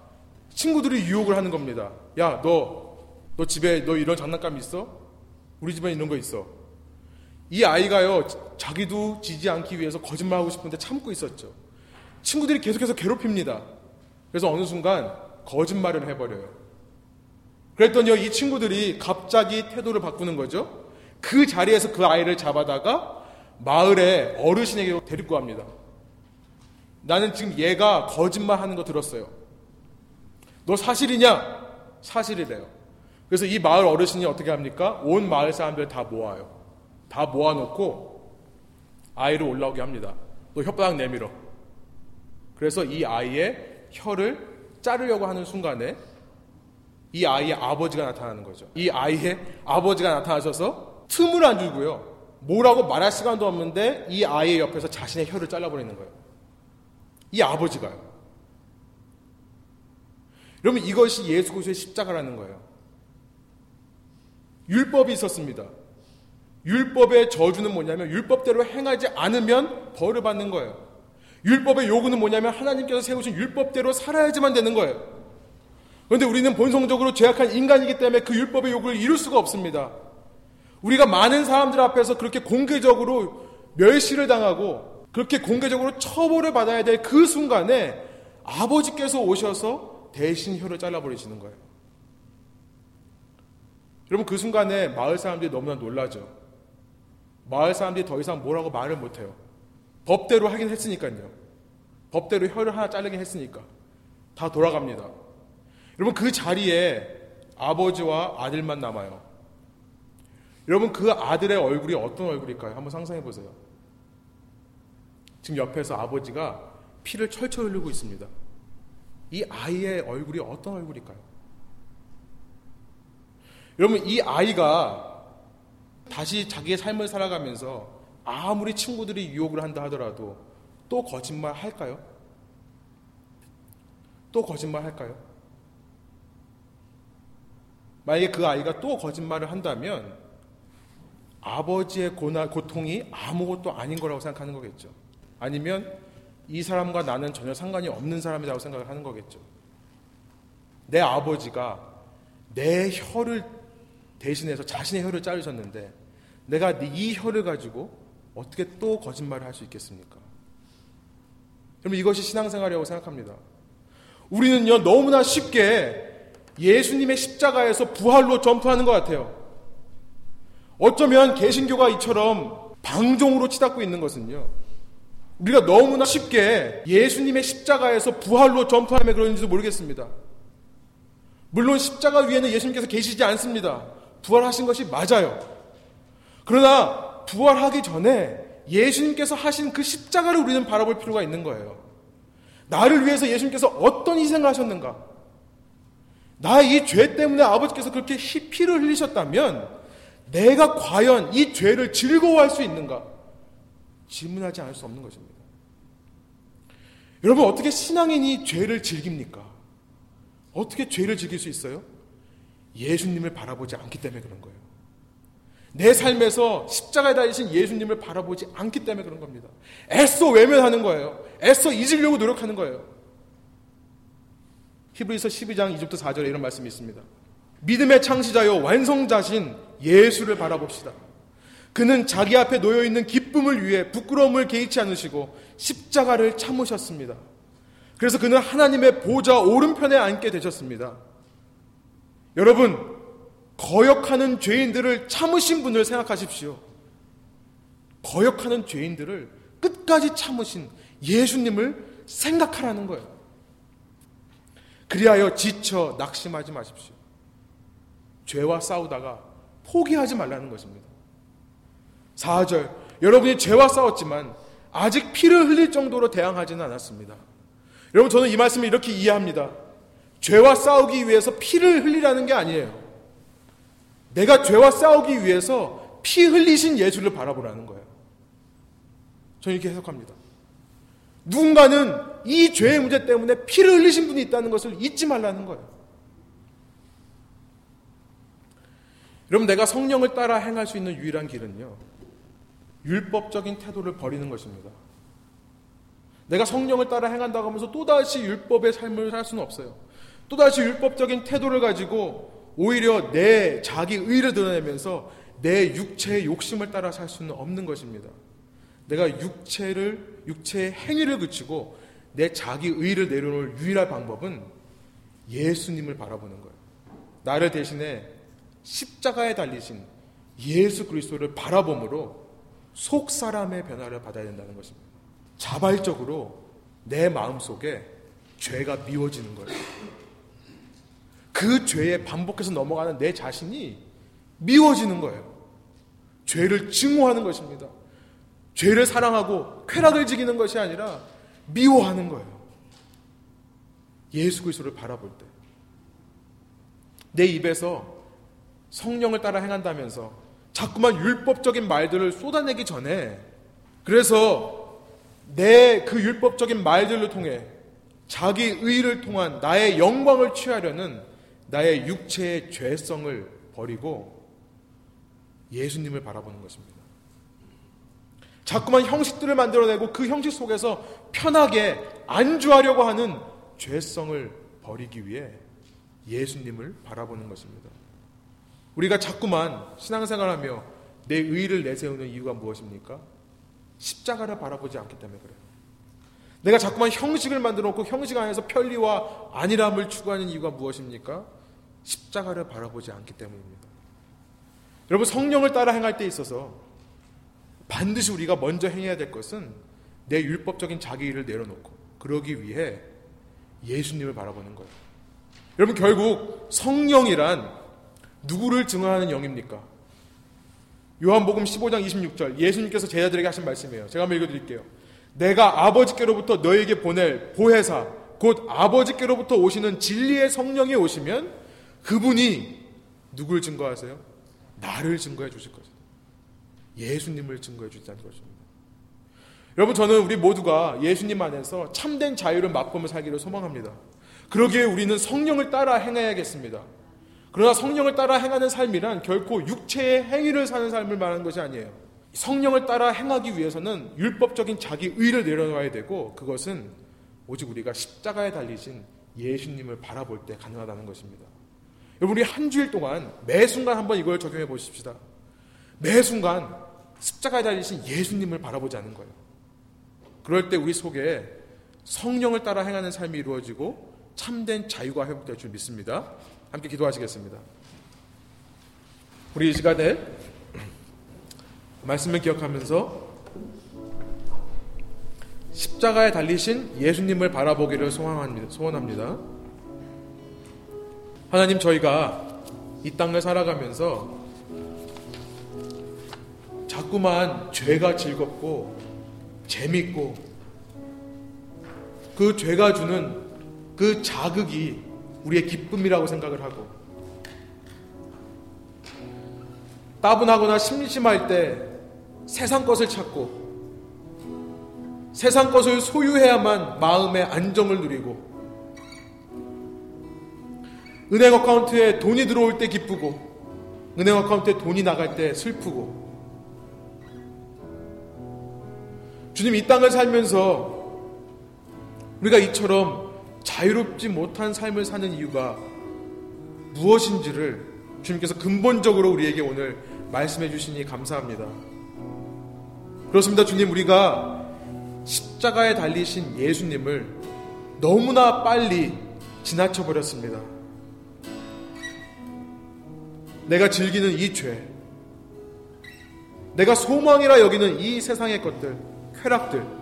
친구들이 유혹을 하는 겁니다. 야, 너, 너 집에 너 이런 장난감 있어? 우리 집에 이런 거 있어. 이 아이가요, 자기도 지지 않기 위해서 거짓말하고 싶은데 참고 있었죠. 친구들이 계속해서 괴롭힙니다. 그래서 어느 순간 거짓말을 해버려요. 그랬더니 이 친구들이 갑자기 태도를 바꾸는 거죠. 그 자리에서 그 아이를 잡아다가 마을의 어르신에게 데리고 갑니다. 나는 지금 얘가 거짓말 하는 거 들었어요. 너 사실이냐? 사실이래요. 그래서 이 마을 어르신이 어떻게 합니까? 온 마을 사람들 다 모아요. 다 모아놓고 아이를 올라오게 합니다. 너 혓바닥 내밀어. 그래서 이 아이의 혀를 자르려고 하는 순간에 이 아이의 아버지가 나타나는 거죠. 이 아이의 아버지가 나타나셔서 틈을 안 주고요. 뭐라고 말할 시간도 없는데 이 아이의 옆에서 자신의 혀를 잘라버리는 거예요. 이 아버지가요. 여러분 이것이 예수 그리스도의 십자가라는 거예요. 율법이 있었습니다. 율법의 저주는 뭐냐면 율법대로 행하지 않으면 벌을 받는 거예요. 율법의 요구는 뭐냐면 하나님께서 세우신 율법대로 살아야지만 되는 거예요. 그런데 우리는 본성적으로 죄악한 인간이기 때문에 그 율법의 요구를 이룰 수가 없습니다. 우리가 많은 사람들 앞에서 그렇게 공개적으로 멸시를 당하고 그렇게 공개적으로 처벌을 받아야 될 그 순간에 아버지께서 오셔서 대신 혀를 잘라버리시는 거예요. 여러분 그 순간에 마을 사람들이 너무나 놀라죠. 마을 사람들이 더 이상 뭐라고 말을 못해요. 법대로 하긴 했으니까요. 법대로 혀를 하나 자르긴 했으니까. 다 돌아갑니다. 여러분 그 자리에 아버지와 아들만 남아요. 여러분 그 아들의 얼굴이 어떤 얼굴일까요? 한번 상상해 보세요. 지금 옆에서 아버지가 피를 철철 흘리고 있습니다. 이 아이의 얼굴이 어떤 얼굴일까요? 여러분 이 아이가 다시 자기의 삶을 살아가면서 아무리 친구들이 유혹을 한다 하더라도 또 거짓말 할까요? 또 거짓말 할까요? 만약에 그 아이가 또 거짓말을 한다면 아버지의 고나, 고통이 아무것도 아닌 거라고 생각하는 거겠죠. 아니면 이 사람과 나는 전혀 상관이 없는 사람이라고 생각을 하는 거겠죠. 내 아버지가 내 혀를 대신해서 자신의 혀를 자르셨는데 내가 이 혀를 가지고 어떻게 또 거짓말을 할 수 있겠습니까? 여러분 이것이 신앙생활이라고 생각합니다. 우리는요 너무나 쉽게 예수님의 십자가에서 부활로 점프하는 것 같아요. 어쩌면 개신교가 이처럼 방종으로 치닫고 있는 것은요. 우리가 너무나 쉽게 예수님의 십자가에서 부활로 점프하며 그런지도 모르겠습니다. 물론 십자가 위에는 예수님께서 계시지 않습니다. 부활하신 것이 맞아요. 그러나 부활하기 전에 예수님께서 하신 그 십자가를 우리는 바라볼 필요가 있는 거예요. 나를 위해서 예수님께서 어떤 희생을 하셨는가? 나의 이 죄 때문에 아버지께서 그렇게 피를 흘리셨다면 내가 과연 이 죄를 즐거워할 수 있는가? 질문하지 않을 수 없는 것입니다. 여러분, 어떻게 신앙인이 죄를 즐깁니까? 어떻게 죄를 즐길 수 있어요? 예수님을 바라보지 않기 때문에 그런 거예요. 내 삶에서 십자가에 달리신 예수님을 바라보지 않기 때문에 그런 겁니다. 애써 외면하는 거예요. 애써 잊으려고 노력하는 거예요. 히브리서 12장 2절부터 4절에 이런 말씀이 있습니다. 믿음의 창시자요 완성자신 예수를 바라봅시다. 그는 자기 앞에 놓여 있는 기쁨을 위해 부끄러움을 개의치 않으시고 십자가를 참으셨습니다. 그래서 그는 하나님의 보좌 오른편에 앉게 되셨습니다. 여러분, 거역하는 죄인들을 참으신 분을 생각하십시오. 거역하는 죄인들을 끝까지 참으신 예수님을 생각하라는 거예요. 그리하여 지쳐 낙심하지 마십시오. 죄와 싸우다가 포기하지 말라는 것입니다. 4절. 여러분이 죄와 싸웠지만 아직 피를 흘릴 정도로 대항하지는 않았습니다. 여러분, 저는 이 말씀을 이렇게 이해합니다. 죄와 싸우기 위해서 피를 흘리라는 게 아니에요. 내가 죄와 싸우기 위해서 피 흘리신 예수를 바라보라는 거예요. 저는 이렇게 해석합니다. 누군가는 이 죄의 문제 때문에 피를 흘리신 분이 있다는 것을 잊지 말라는 거예요. 여러분, 내가 성령을 따라 행할 수 있는 유일한 길은요, 율법적인 태도를 버리는 것입니다. 내가 성령을 따라 행한다고 하면서 또다시 율법의 삶을 살 수는 없어요. 또다시 율법적인 태도를 가지고 오히려 내 자기 의를 드러내면서 내 육체의 욕심을 따라 살 수는 없는 것입니다. 내가 육체를 육체의 행위를 그치고 내 자기 의를 내려놓을 유일한 방법은 예수님을 바라보는 거예요. 나를 대신에 십자가에 달리신 예수 그리스도를 바라봄으로 속 사람의 변화를 받아야 된다는 것입니다. 자발적으로 내 마음 속에 죄가 미워지는 거예요. 그 죄에 반복해서 넘어가는 내 자신이 미워지는 거예요. 죄를 증오하는 것입니다. 죄를 사랑하고 쾌락을 즐기는 것이 아니라 미워하는 거예요. 예수 그리스도를 바라볼 때. 내 입에서 성령을 따라 행한다면서 자꾸만 율법적인 말들을 쏟아내기 전에 그래서 내 그 율법적인 말들을 통해 자기 의를 통한 나의 영광을 취하려는 나의 육체의 죄성을 버리고 예수님을 바라보는 것입니다. 자꾸만 형식들을 만들어내고 그 형식 속에서 편하게 안주하려고 하는 죄성을 버리기 위해 예수님을 바라보는 것입니다. 우리가 자꾸만 신앙생활하며 내 의를 내세우는 이유가 무엇입니까? 십자가를 바라보지 않기 때문에 그래요. 내가 자꾸만 형식을 만들어 놓고 형식 안에서 편리와 안일함을 추구하는 이유가 무엇입니까? 십자가를 바라보지 않기 때문입니다. 여러분 성령을 따라 행할 때 있어서 반드시 우리가 먼저 행해야 될 것은 내 율법적인 자기 일을 내려놓고 그러기 위해 예수님을 바라보는 거예요. 여러분 결국 성령이란 누구를 증언하는 영입니까? 요한복음 15장 26절 예수님께서 제자들에게 하신 말씀이에요. 제가 한번 읽어드릴게요. 내가 아버지께로부터 너에게 보낼 보혜사 곧 아버지께로부터 오시는 진리의 성령이 오시면 그분이 누굴 증거하세요? 나를 증거해 주실 것이다. 예수님을 증거해 주시다는 것입니다. 여러분 저는 우리 모두가 예수님 안에서 참된 자유를 맛보며 살기를 소망합니다. 그러기에 우리는 성령을 따라 행해야겠습니다. 그러나 성령을 따라 행하는 삶이란 결코 육체의 행위를 사는 삶을 말하는 것이 아니에요. 성령을 따라 행하기 위해서는 율법적인 자기 의를 내려놔야 되고 그것은 오직 우리가 십자가에 달리신 예수님을 바라볼 때 가능하다는 것입니다. 여러분 우리 한 주일 동안 매 순간 한번 이걸 적용해 보십시다. 매 순간 십자가에 달리신 예수님을 바라보자는 거예요. 그럴 때 우리 속에 성령을 따라 행하는 삶이 이루어지고 참된 자유가 회복될 줄 믿습니다. 함께 기도하시겠습니다. 우리 이 시간에 말씀을 기억하면서 십자가에 달리신 예수님을 바라보기를 소원합니다. 하나님 저희가 이 땅을 살아가면서 자꾸만 죄가 즐겁고 재밌고 그 죄가 주는 그 자극이 우리의 기쁨이라고 생각을 하고 따분하거나 심심할 때 세상 것을 찾고 세상 것을 소유해야만 마음의 안정을 누리고 은행 account에 돈이 들어올 때 기쁘고 은행 account에 돈이 나갈 때 슬프고 주님 이 땅을 살면서 우리가 이처럼 자유롭지 못한 삶을 사는 이유가 무엇인지를 주님께서 근본적으로 우리에게 오늘 말씀해 주시니 감사합니다. 그렇습니다. 주님, 우리가 십자가에 달리신 예수님을 너무나 빨리 지나쳐 버렸습니다. 내가 즐기는 이 죄, 내가 소망이라 여기는 이 세상의 것들, 쾌락들,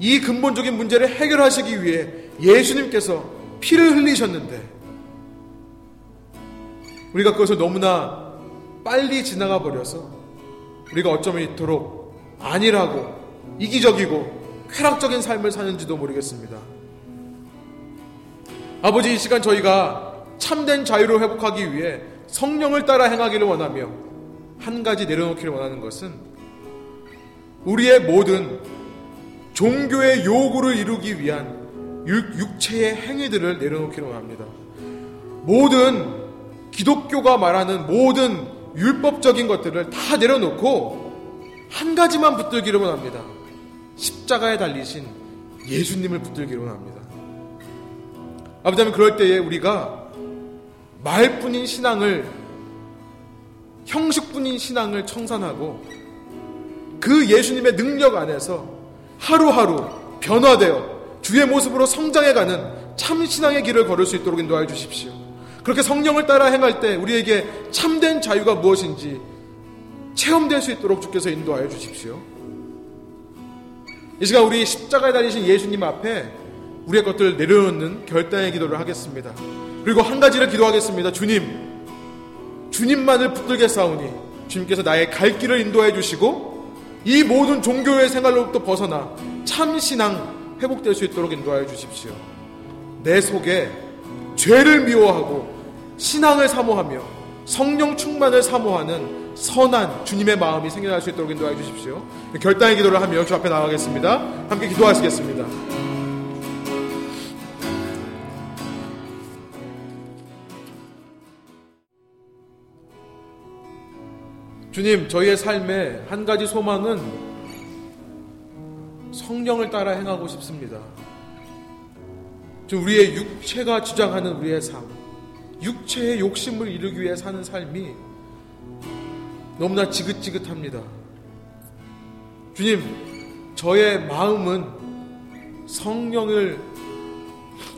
이 근본적인 문제를 해결하시기 위해 예수님께서 피를 흘리셨는데, 우리가 그것을 너무나 빨리 지나가 버려서 우리가 어쩌면 이토록 아니라고 이기적이고 쾌락적인 삶을 사는지도 모르겠습니다. 아버지 이 시간 저희가 참된 자유를 회복하기 위해 성령을 따라 행하기를 원하며 한 가지 내려놓기를 원하는 것은 우리의 모든 종교의 요구를 이루기 위한 육 체의 행위들을 내려놓기를 원합니다. 모든 기독교가 말하는 모든 율법적인 것들을 다 내려놓고 한 가지만 붙들기를 원합니다. 십자가에 달리신 예수님을 붙들기를 원합니다. 아버지 그럴 때에 우리가 말뿐인 신앙을 형식뿐인 신앙을 청산하고 그 예수님의 능력 안에서 하루하루 변화되어 주의 모습으로 성장해가는 참 신앙의 길을 걸을 수 있도록 인도하여 주십시오. 그렇게 성령을 따라 행할 때 우리에게 참된 자유가 무엇인지 체험될 수 있도록 주께서 인도하여 주십시오. 이 시간 우리 십자가에 달리신 예수님 앞에 우리의 것들을 내려놓는 결단의 기도를 하겠습니다. 그리고 한 가지를 기도하겠습니다. 주님, 주님만을 붙들게 싸우니 주님께서 나의 갈 길을 인도해 주시고 이 모든 종교의 생활로부터 벗어나 참 신앙 회복될 수 있도록 인도하여 주십시오. 내 속에 죄를 미워하고 신앙을 사모하며 성령 충만을 사모하는 선한 주님의 마음이 생겨날 수 있도록 인도해 주십시오. 결단의 기도를 하며 주 앞에 나가겠습니다. 함께 기도하시겠습니다. 주님, 저희의 삶에 한 가지 소망은 성령을 따라 행하고 싶습니다. 우리의 육체가 주장하는 우리의 삶, 육체의 욕심을 이루기 위해 사는 삶이 너무나 지긋지긋합니다. 주님, 저의 마음은 성령을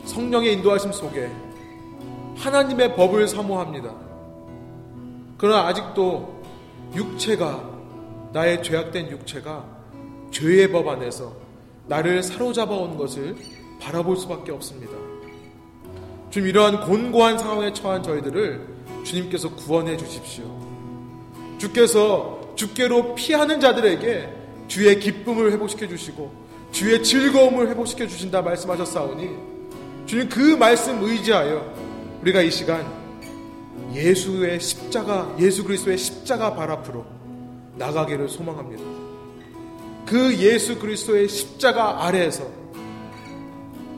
성령의 인도하심 속에 하나님의 법을 사모합니다. 그러나 아직도 육체가 나의 죄악된 육체가 죄의 법 안에서 나를 사로잡아 온 것을 바라볼 수밖에 없습니다. 주님 이러한 곤고한 상황에 처한 저희들을 주님께서 구원해 주십시오. 주께서 주께로 피하는 자들에게 주의 기쁨을 회복시켜 주시고 주의 즐거움을 회복시켜 주신다 말씀하셨사오니 주님 그 말씀 의지하여 우리가 이 시간 예수의 십자가 예수 그리스도의 십자가 발 앞으로 나가기를 소망합니다. 그 예수 그리스도의 십자가 아래에서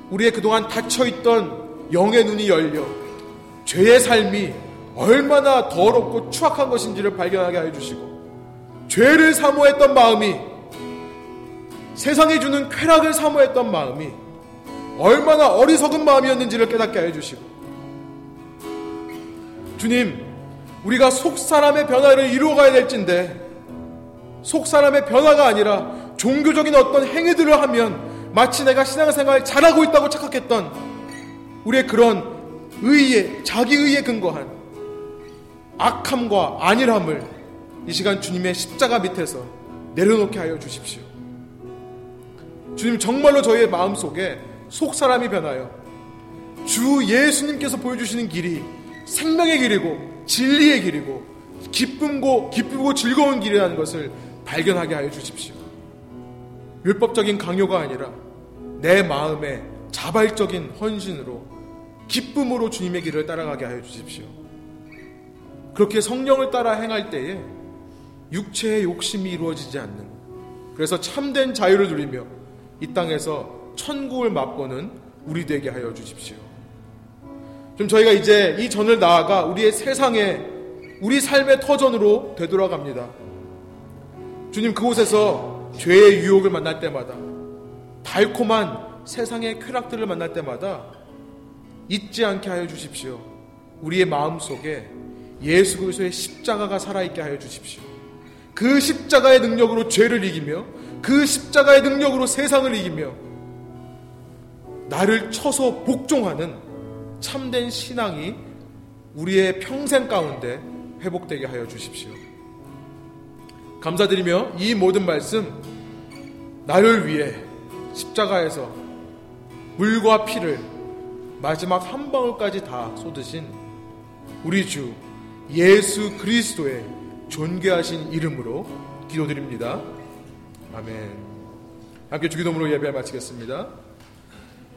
우리의 그동안 닫혀 있던 영의 눈이 열려 죄의 삶이 얼마나 더럽고 추악한 것인지를 발견하게 하여 주시고 죄를 사모했던 마음이 세상에 주는 쾌락을 사모했던 마음이 얼마나 어리석은 마음이었는지를 깨닫게 하여 주시고 주님 우리가 속 사람의 변화를 이루어 가야 될진데 속 사람의 변화가 아니라 종교적인 어떤 행위들을 하면 마치 내가 신앙생활 잘하고 있다고 착각했던 우리의 그런 의에 자기 의에 근거한 악함과 안일함을 이 시간 주님의 십자가 밑에서 내려놓게 하여 주십시오. 주님 정말로 저희의 마음 속에 속 사람이 변하여 주 예수님께서 보여주시는 길이 생명의 길이고 진리의 길이고 기쁨고 기쁘고 즐거운 길이라는 것을 발견하게 하여 주십시오. 율법적인 강요가 아니라 내 마음의 자발적인 헌신으로 기쁨으로 주님의 길을 따라가게 하여 주십시오. 그렇게 성령을 따라 행할 때에 육체의 욕심이 이루어지지 않는 그래서 참된 자유를 누리며 이 땅에서 천국을 맛보는 우리 되게 하여 주십시오. 좀 저희가 이제 이 전을 나아가 우리의 세상에 우리 삶의 터전으로 되돌아갑니다. 주님 그곳에서 죄의 유혹을 만날 때마다 달콤한 세상의 쾌락들을 만날 때마다 잊지 않게 하여 주십시오. 우리의 마음 속에 예수 그리스도의 십자가가 살아있게 하여 주십시오. 그 십자가의 능력으로 죄를 이기며 그 십자가의 능력으로 세상을 이기며 나를 쳐서 복종하는 참된 신앙이 우리의 평생 가운데 회복되게 하여 주십시오. 감사드리며 이 모든 말씀 나를 위해 십자가에서 물과 피를 마지막 한 방울까지 다 쏟으신 우리 주 예수 그리스도의 존귀하신 이름으로 기도드립니다. 아멘. 함께 주기도문으로 예배 마치겠습니다.